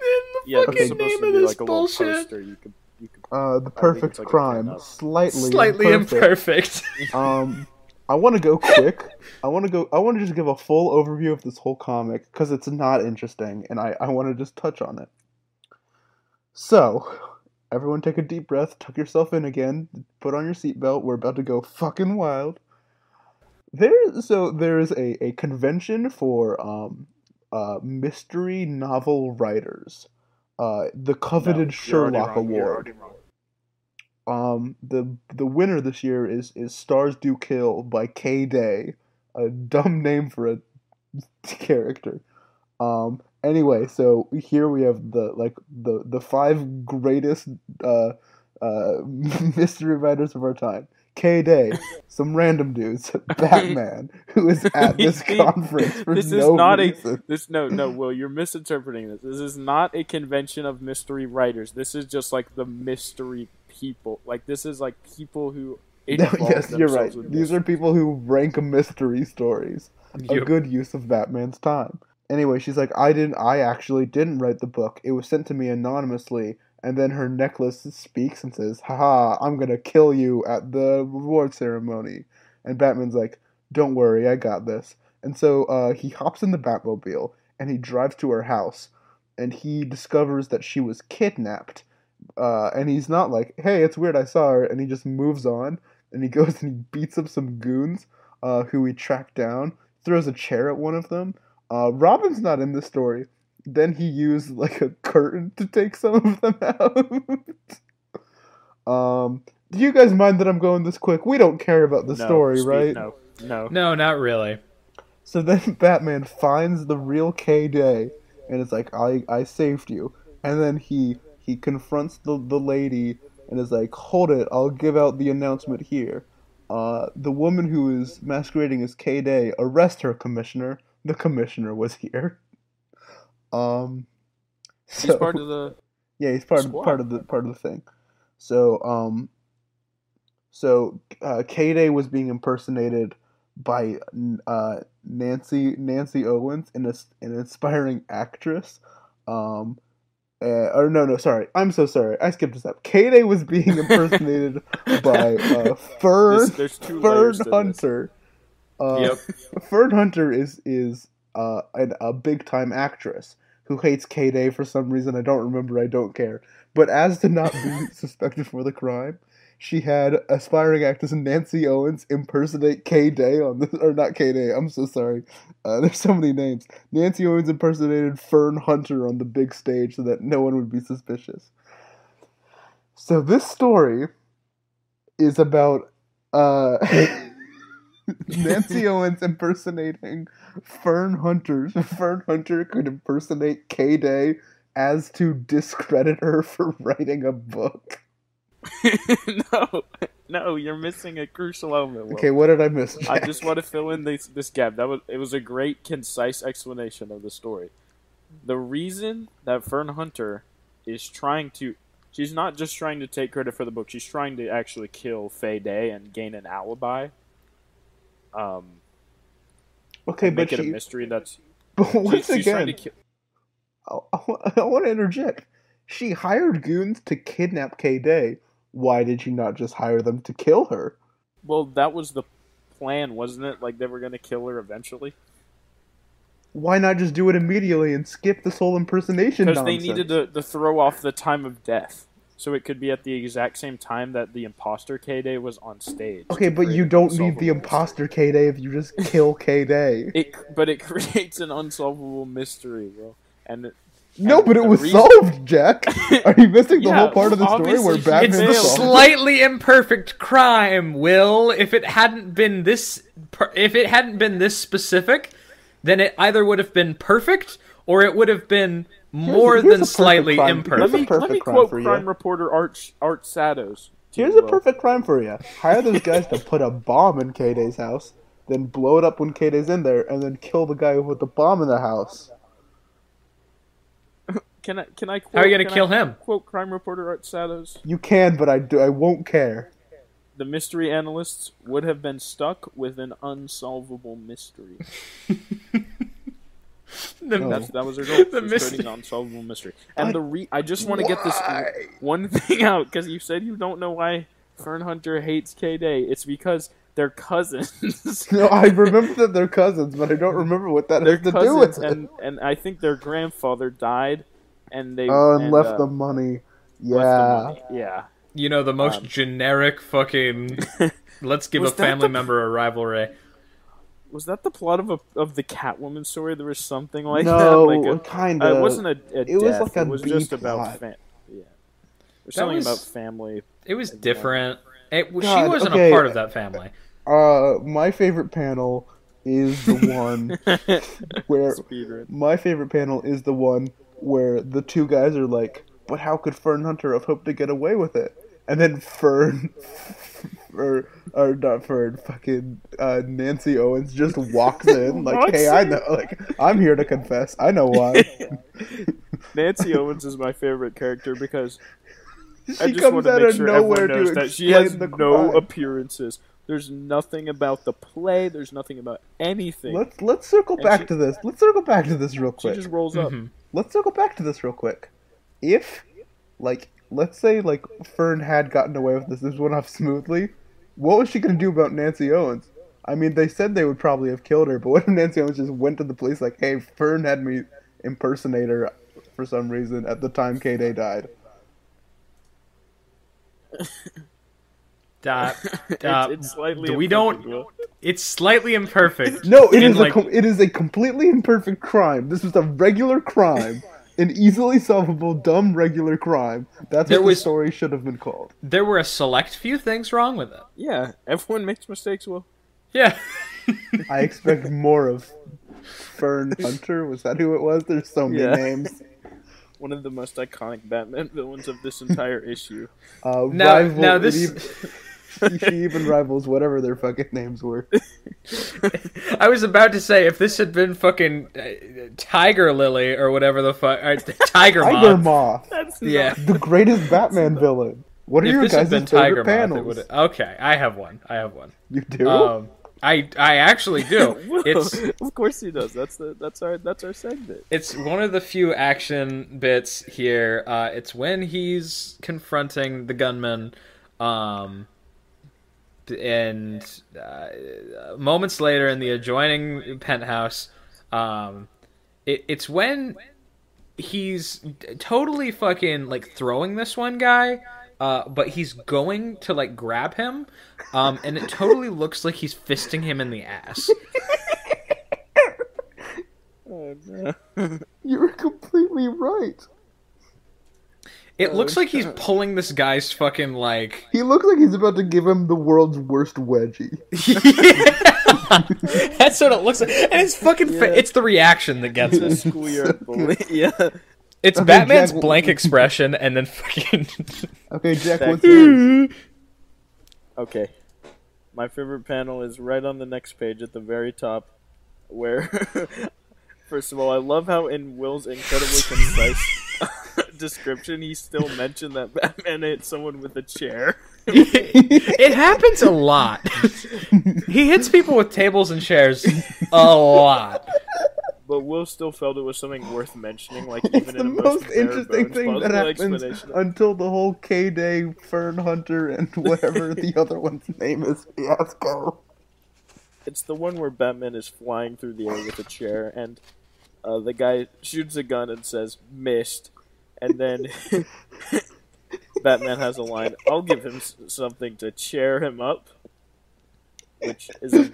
the Yeah, fucking it's supposed name to of be this like a little bullshit? poster. You could, you could. Uh, the perfect like crime, slightly Slightly imperfect. imperfect. Um, I want to go quick. I want to go. I want to just give a full overview of this whole comic because it's not interesting, and I I want to just touch on it. So, everyone, take a deep breath. Tuck yourself in again. Put on your seatbelt. We're about to go fucking wild. There, so there is a a convention for um, uh, mystery novel writers. Uh, the coveted No, Sherlock Award. Um the the winner this year is is Stars Do Kill by K Day, a dumb name for a character. Um anyway, so here we have the like the the five greatest uh uh mystery writers of our time. K Day, some random dudes, Batman, who is at this conference for This is no not a- This no no Will, you're misinterpreting this. This is not a convention of mystery writers. This is just like the mystery people. Like this is like people who. No, yes, you're right. These are people who rank mystery stories. a good use of Batman's time. Anyway, she's like, I didn't. I actually didn't write the book. It was sent to me anonymously. And then her necklace speaks and says, "Haha, I'm gonna kill you at the reward ceremony." And Batman's like, "Don't worry, I got this." And so uh, he hops in the Batmobile and he drives to her house, and he discovers that she was kidnapped. Uh, and he's not like, "Hey, it's weird, I saw her," and he just moves on. And he goes and he beats up some goons uh, who he tracked down, throws a chair at one of them. Uh, Robin's not in this story. Then he used like a curtain to take some of them out. um, do you guys mind that I'm going this quick? We don't care about the No, story, speak- right? No, no. No, not really. So then Batman finds the real K Day and it's like, I, I saved you. And then he he confronts the, the lady and is like, Hold it, I'll give out the announcement here. Uh, the woman who is masquerading as K Day, arrest her, Commissioner. The Commissioner was here. Um, He's part of the. yeah, he's part of part of the part of the thing. So, um, so uh, K Day was being impersonated by uh, Nancy Nancy Owens, an an inspiring actress. Um, uh, or no, no, sorry, I'm so sorry, I skipped a step. K Day was being impersonated by uh, Fern This, two Fern layers to this. Hunter. Uh, Yep. Fern Hunter is is uh, an, a big time actress who hates K Day for some reason. I don't remember. I don't care. But as to not be suspected for the crime, she had aspiring actress Nancy Owens impersonate K Day on this, or not K Day. I'm so sorry. Uh, there's so many names. Nancy Owens impersonated Fern Hunter on the big stage so that no one would be suspicious. So this story is about uh, Nancy Owens impersonating Fern Hunter. Fern Hunter could impersonate K Day as to discredit her for writing a book. no, no, you're missing a crucial element. Will. Okay, what did I miss? I just want to fill in this this gap. That was it was a great concise explanation of the story. The reason that Fern Hunter is trying to she's not just trying to take credit for the book, she's trying to actually kill Faye Day and gain an alibi. Um okay, but make it a mystery that's But once again, to kill I, I want to interject. She hired goons to kidnap K Day. Why did she not just hire them to kill her? Well, that was the plan, wasn't it? Like they were gonna kill her eventually. Why not just do it immediately and skip this whole impersonation Because they needed to, to throw off the time of death. So it could be at the exact same time that the imposter K Day was on stage. Okay, but you don't need the imposter K Day if you just kill K Day. It, but it creates an unsolvable mystery, bro. And it- No, but it was reason- solved, Jack. Are you missing the Yeah, whole part of the story where she Batman It's failed. the solved slightly imperfect crime, Will. If it hadn't been this, per- if it hadn't been this specific, then it either would have been perfect or it would have been more here's a than slightly crime. imperfect. Here's a me let me crime quote for you. crime reporter Art Art Sados. Here's a perfect crime for you. Hire those guys to put a bomb in K Day's house, then blow it up when K Day's in there, and then kill the guy who put the bomb in the house. Can I can I quote, How are you gonna kill I him? Quote crime reporter Art Sados. You can, but I do. I won't care. The mystery analysts would have been stuck with an unsolvable mystery. The-. That was her goal. The The mystery. mystery. unsolvable mystery. And I- the re I just want to get this one thing out because you said you don't know why Fern Hunter hates K Day. It's because they're cousins. No, I remember that they're cousins, but I don't remember what that they're has to do with cousins, it. and and I think their grandfather died, and they Oh, and, left uh, the money. left the Yeah. money. Yeah. You know the most Um, generic fucking. Let's give a family the- member a rivalry. Was that the plot of a of the Catwoman story? There was something like no, that. Like a, kind uh, of. it wasn't a, a it was death, like a it was B just plot. about fam- yeah. There's something was- about family. It was different. It, she wasn't okay. a part of that family. Uh, my favorite panel is the one where my favorite panel is the one where the two guys are like, "But how could Fern Hunter have hoped to get away with it?" And then Fern, or or not Fern, fucking uh, Nancy Owens just walks in like, "Hey, I know, like, I'm here to confess. I know why." Nancy Owens is my favorite character because she I just comes want to out make of sure nowhere everyone knows that she has the no crime. appearances. There's nothing about the play. There's nothing about anything. Let's let's circle And back she- to this. Let's circle back to this real quick. she just rolls up. Mhm. Let's circle back to this real quick. If, like, let's say like Fern had gotten away with this, this went off smoothly. What was she gonna do about Nancy Owens? I mean, they said they would probably have killed her, but what if Nancy Owens just went to the police like, "Hey, Fern had me impersonate her for some reason at the time K Day died." Dot, It's, it's slightly. we imperfect, don't- Will. it's slightly imperfect. No, it in, is like- a com- it is a completely imperfect crime. This was a regular crime, an easily solvable, dumb regular crime. That's There what was- the story should have been called. There were a select few things wrong with it. Yeah, everyone makes mistakes. Will. Yeah. I expect more of Fern Hunter. Was that who it was? There's so many Yeah. names. One of the most iconic Batman villains of this entire issue. Uh, Now- rival, now this- even- she even rivals whatever their fucking names were. I was about to say if this had been fucking uh, Tiger Lily or whatever the fuck, uh, Tiger Tiger Moth. Moth, That's Yeah. the greatest Batman villain. What are If your this had guys' been favorite Tiger Moth, it panels? would. Okay, I have one. I have one. You do? Um, I I actually do. It's of course he does. That's the that's our that's our segment. it's one of the few action bits here. Uh, it's when he's confronting the gunman, um, and uh, moments later in the adjoining penthouse, um, it, it's when he's totally fucking like throwing this one guy. Uh, but he's going to like grab him, um, and it totally looks like he's fisting him in the ass. Oh no. You're completely right. It oh, looks like he's pulling this guy's fucking like. He looks like he's about to give him the world's worst wedgie. That's what it looks like, and it's fucking. Fa- Yeah. it's the reaction that gets The us. schoolyard bully. Yeah. It's Okay, Batman's Jack- blank expression, and then fucking. Okay, Jack, Back- what's yours? Okay. My favorite panel is right on the next page at the very top, where, first of all, I love how in Will's incredibly concise description, he still mentioned that Batman hit someone with a chair. it happens a lot. he hits people with tables and chairs a lot. But Will still felt it was something worth mentioning, like It's even the in a most bare interesting thing that happens until the whole K Day Fern Hunter and whatever the other one's name is fiasco. It's the one where Batman is flying through the air with a chair, and uh, the guy shoots a gun and says "missed," and then Batman has a line: "I'll give him something to cheer him up," which is a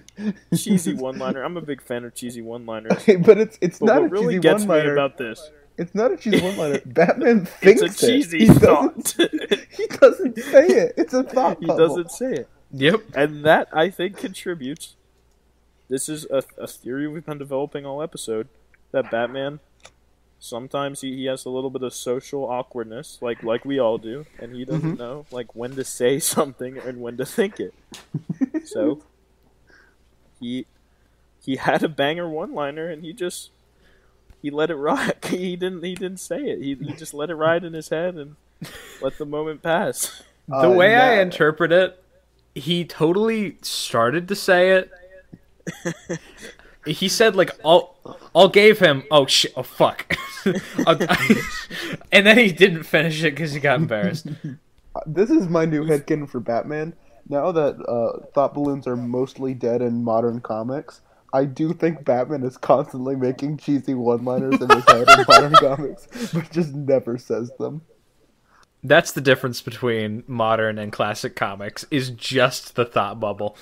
cheesy one-liner. I'm a big fan of cheesy one-liners. Okay, but it's it's But not what a really cheesy gets me one-liner. about this, It's not a cheesy one-liner. Batman thinks it's a cheesy it. He doesn't, thought. he doesn't say it. It's a thought he bubble. doesn't say it. Yep. and that I think contributes. This is a, a theory we've been developing all episode that Batman sometimes he, he has a little bit of social awkwardness, like like we all do, and he doesn't Mhm. know like when to say something and when to think it. so he he had a banger one liner and he just he let it rock. He didn't he didn't say it. He he just let it ride in his head and let the moment pass. The Uh, way I interpret it, he totally started to say it, he said like I'll I'll gave him oh shit oh fuck, and then he didn't finish it because he got embarrassed. This is my new headcanon for Batman. Now that uh, thought balloons are mostly dead in modern comics, I do think Batman is constantly making cheesy one-liners in his head in modern comics, but just never says them. That's the difference between modern and classic comics is just the thought bubble.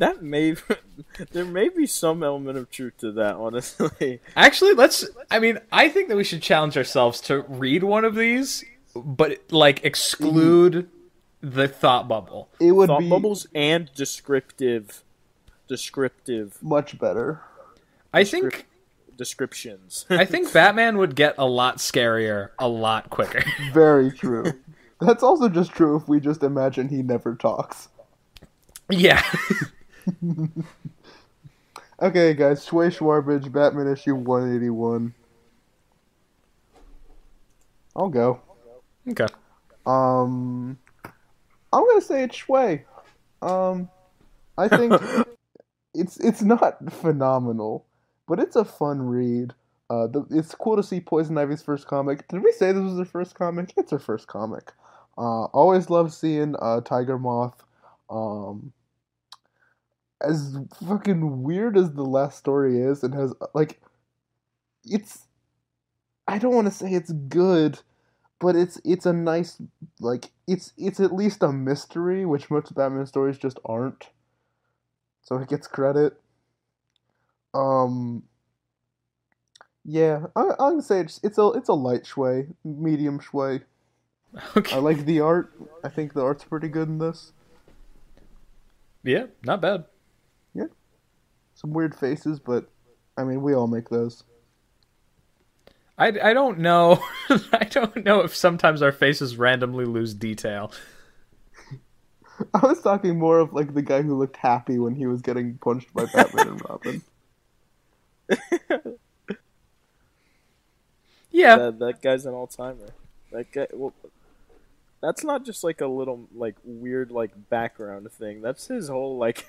That may there may be some element of truth to that, honestly. Actually, let's. I mean, I think that we should challenge ourselves to read one of these, but like exclude the thought bubble. It would Thought be bubbles and descriptive, descriptive much better. I think. descriptions. I think Batman would get a lot scarier a lot quicker. Very true. That's also just true if we just imagine he never talks. yeah. Okay, guys, Schway Shwarbage, Batman issue 181. I'll go. okay. Um, I'm gonna say it's Schway. Um, I think it's it's not phenomenal, but it's a fun read. Uh, the, it's cool to see Poison Ivy's first comic. Did we say this was her first comic? It's her first comic. Uh, always love seeing uh, Tiger Moth. Um, as fucking weird as the last story is, and has like, it's. I don't want to say it's good, but it's it's a nice like it's it's at least a mystery, which most Batman stories just aren't. So it gets credit. Um. Yeah, I, I'm gonna say it's it's a it's a light schway, medium schway. Okay. I like the art. I think the art's pretty good in this. Yeah, not bad. Some weird faces, but I mean, we all make those. I, I don't know. I don't know if sometimes our faces randomly lose detail. I was talking more of like the guy who looked happy when he was getting punched by Batman and Robin. Yeah. that, that guy's an all timer. That guy. Well, that's not just like a little like weird like background thing. That's his whole like.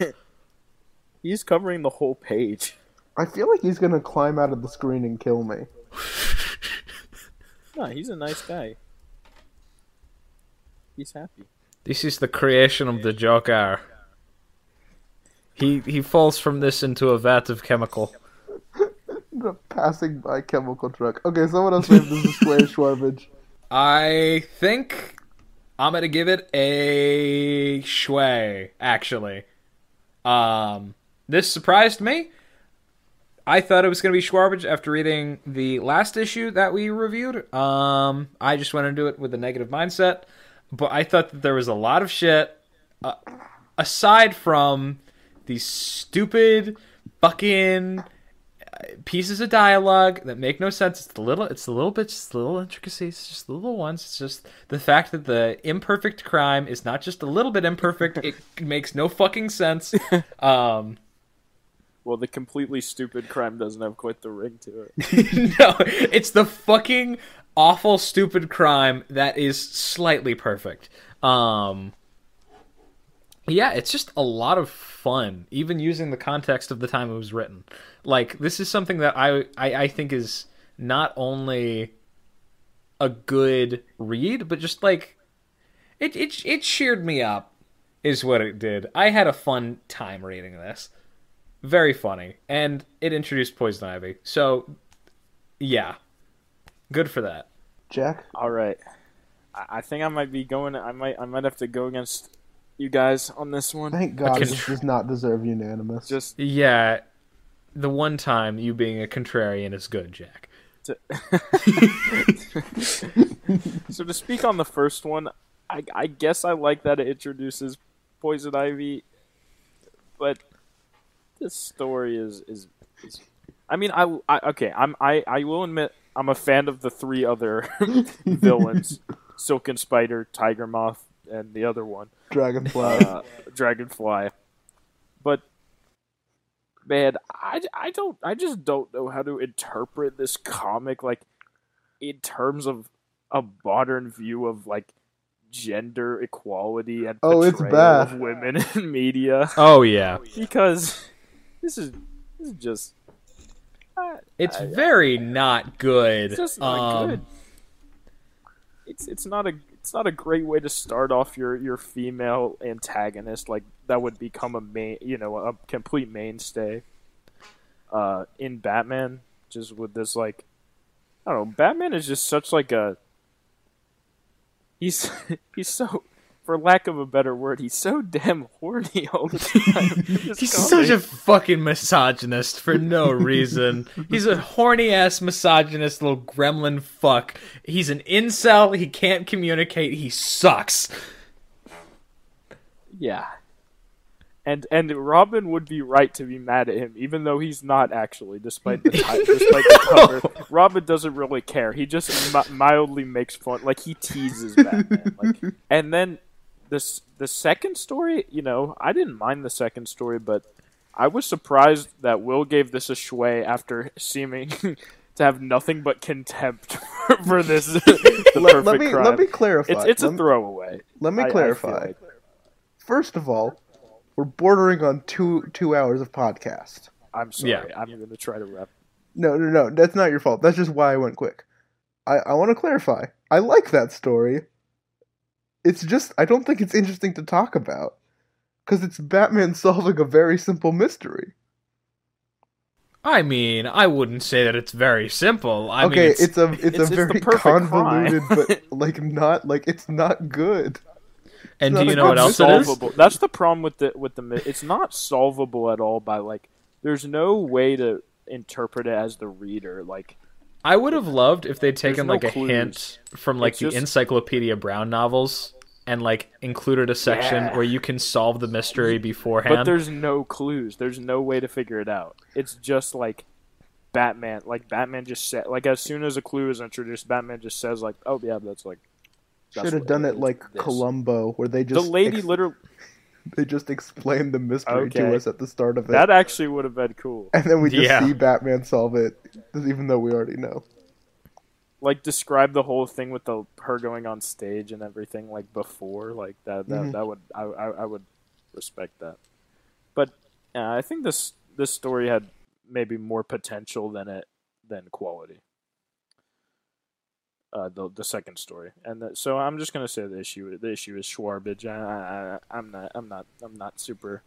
He's covering the whole page. I feel like he's gonna climb out of the screen and kill me. Nah, he's a nice guy. He's happy. This is the creation of the Joker. He he falls from this into a vat of chemical. The passing by chemical truck. Okay, someone else made this display Shwarbage. I think I'm gonna give it a schway. Actually, um, this surprised me. I thought it was gonna be Shwarbage after reading the last issue that we reviewed. Um, I just went into it with a negative mindset, but I thought that there was a lot of shit. Uh, aside from these stupid fucking pieces of dialogue that make no sense. It's the little, it's the little bits, it's the little intricacies, it's just the little ones. It's just the fact that the imperfect crime is not just a little bit imperfect. it makes no fucking sense. Um, Well, the completely stupid crime doesn't have quite the ring to it. no, it's the fucking awful, stupid crime that is slightly perfect. Um, yeah, it's just a lot of fun, even using the context of the time it was written. Like this is something that I I, I think is not only a good read, but just like it it it cheered me up, is what it did. I had a fun time reading this. Very funny, and it introduced Poison Ivy. So, yeah, good for that. Jack? All right, I, I think I might be going. I might. I might have to go against you guys on this one. Thank God Okay. this does not deserve unanimous. Just Yeah, the one time you being a contrarian is good, Jack. to so to speak on the first one, I, I guess I like that it introduces Poison Ivy, but this story is is, is I mean I, I okay I'm I, I will admit I'm a fan of the three other villains, Silken Spider, Tiger Moth, and the other one Dragonfly. uh, Dragonfly. But man, I, I don't I just don't know how to interpret this comic like in terms of a modern view of like gender equality and Oh, it's bad. of women in media Oh yeah, because this is this is just uh, it's I- very not good. it's just not Um, good. It's it's not a it's not a great way to start off your your female antagonist like that would become a main you know a complete mainstay uh in Batman just with this like I don't know Batman is just such like a he's he's so for lack of a better word he's so damn horny all the time He's such a fucking misogynist for no reason. He's a horny ass misogynist little gremlin fuck. He's an incel. He can't communicate. He sucks. Yeah. And and Robin would be right to be mad at him, even though he's not actually, despite the ti- despite the cover. Robin doesn't really care. He just mi- mildly makes fun, like he teases Batman. Like, and then this the second story, you know, I didn't mind the second story, but I was surprised that Will gave this a schway after seeming to have nothing but contempt for this. Let, let me crime. let me clarify. It's it's a me- throwaway. let me I- I clarify. like. First of all, we're bordering on two two hours of podcast. I'm sorry. Yeah. I'm going to try to wrap. No, no, no. That's not your fault. That's just why I went quick. I, I want to clarify. I like that story. It's just I don't think it's interesting to talk about because it's Batman solving a very simple mystery. I mean, I wouldn't say that it's very simple. I okay, mean, it's, a it's, it's- a very perfect convoluted, but like not like it's not good. and not do you know what good else it is? solvable. That's the problem with the with the. It's not solvable at all by like. There's no way to interpret it as the reader. Like I would have loved if they'd taken no like a clues. hint from like It's the just- Encyclopedia Brown novels and like included a section Yeah. where you can solve the mystery beforehand. But there's no clues. There's no way to figure it out. It's just like Batman. Like Batman just said. Like as soon as a clue is introduced, Batman just says like, "Oh yeah, that's like." Should have what done it like This. Columbo, where they just The lady ex- literally. they just explained the mystery Okay. to us at the start of it, That actually would have been cool. and then we just Yeah. see Batman solve it, even though we already know. Like describe the whole thing with the her going on stage and everything like before. Like that. That, Mhm. that would I, I I would respect that. But uh, I think this this story had maybe more potential than it than quality. Uh, the the second story, and the, so I'm just gonna say the issue the issue is Shwarbage. I, I, I'm not I'm not I'm not super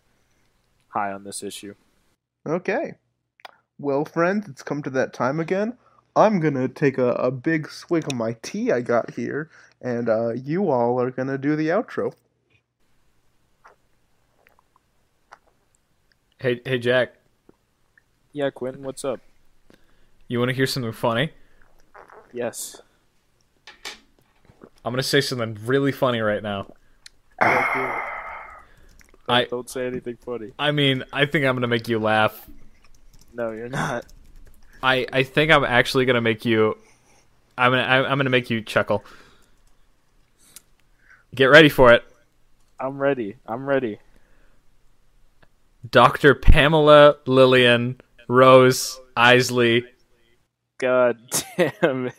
high on this issue. Okay. Well, friends, it's come to that time again. I'm gonna take a, a big swig of my tea I got here, and uh, you all are gonna do the outro. hey, hey, Jack, Yeah, Quentin, what's up? you want to hear something funny? Yes. I'm gonna say something really funny right now. Don't, I- don't say anything funny. I mean, I think I'm gonna make you laugh. No, you're not. I I think I'm actually gonna make you. I'm gonna I'm gonna make you chuckle. Get ready for it. I'm ready. I'm ready. Dr. Pamela Lillian Rose Isley God damn it.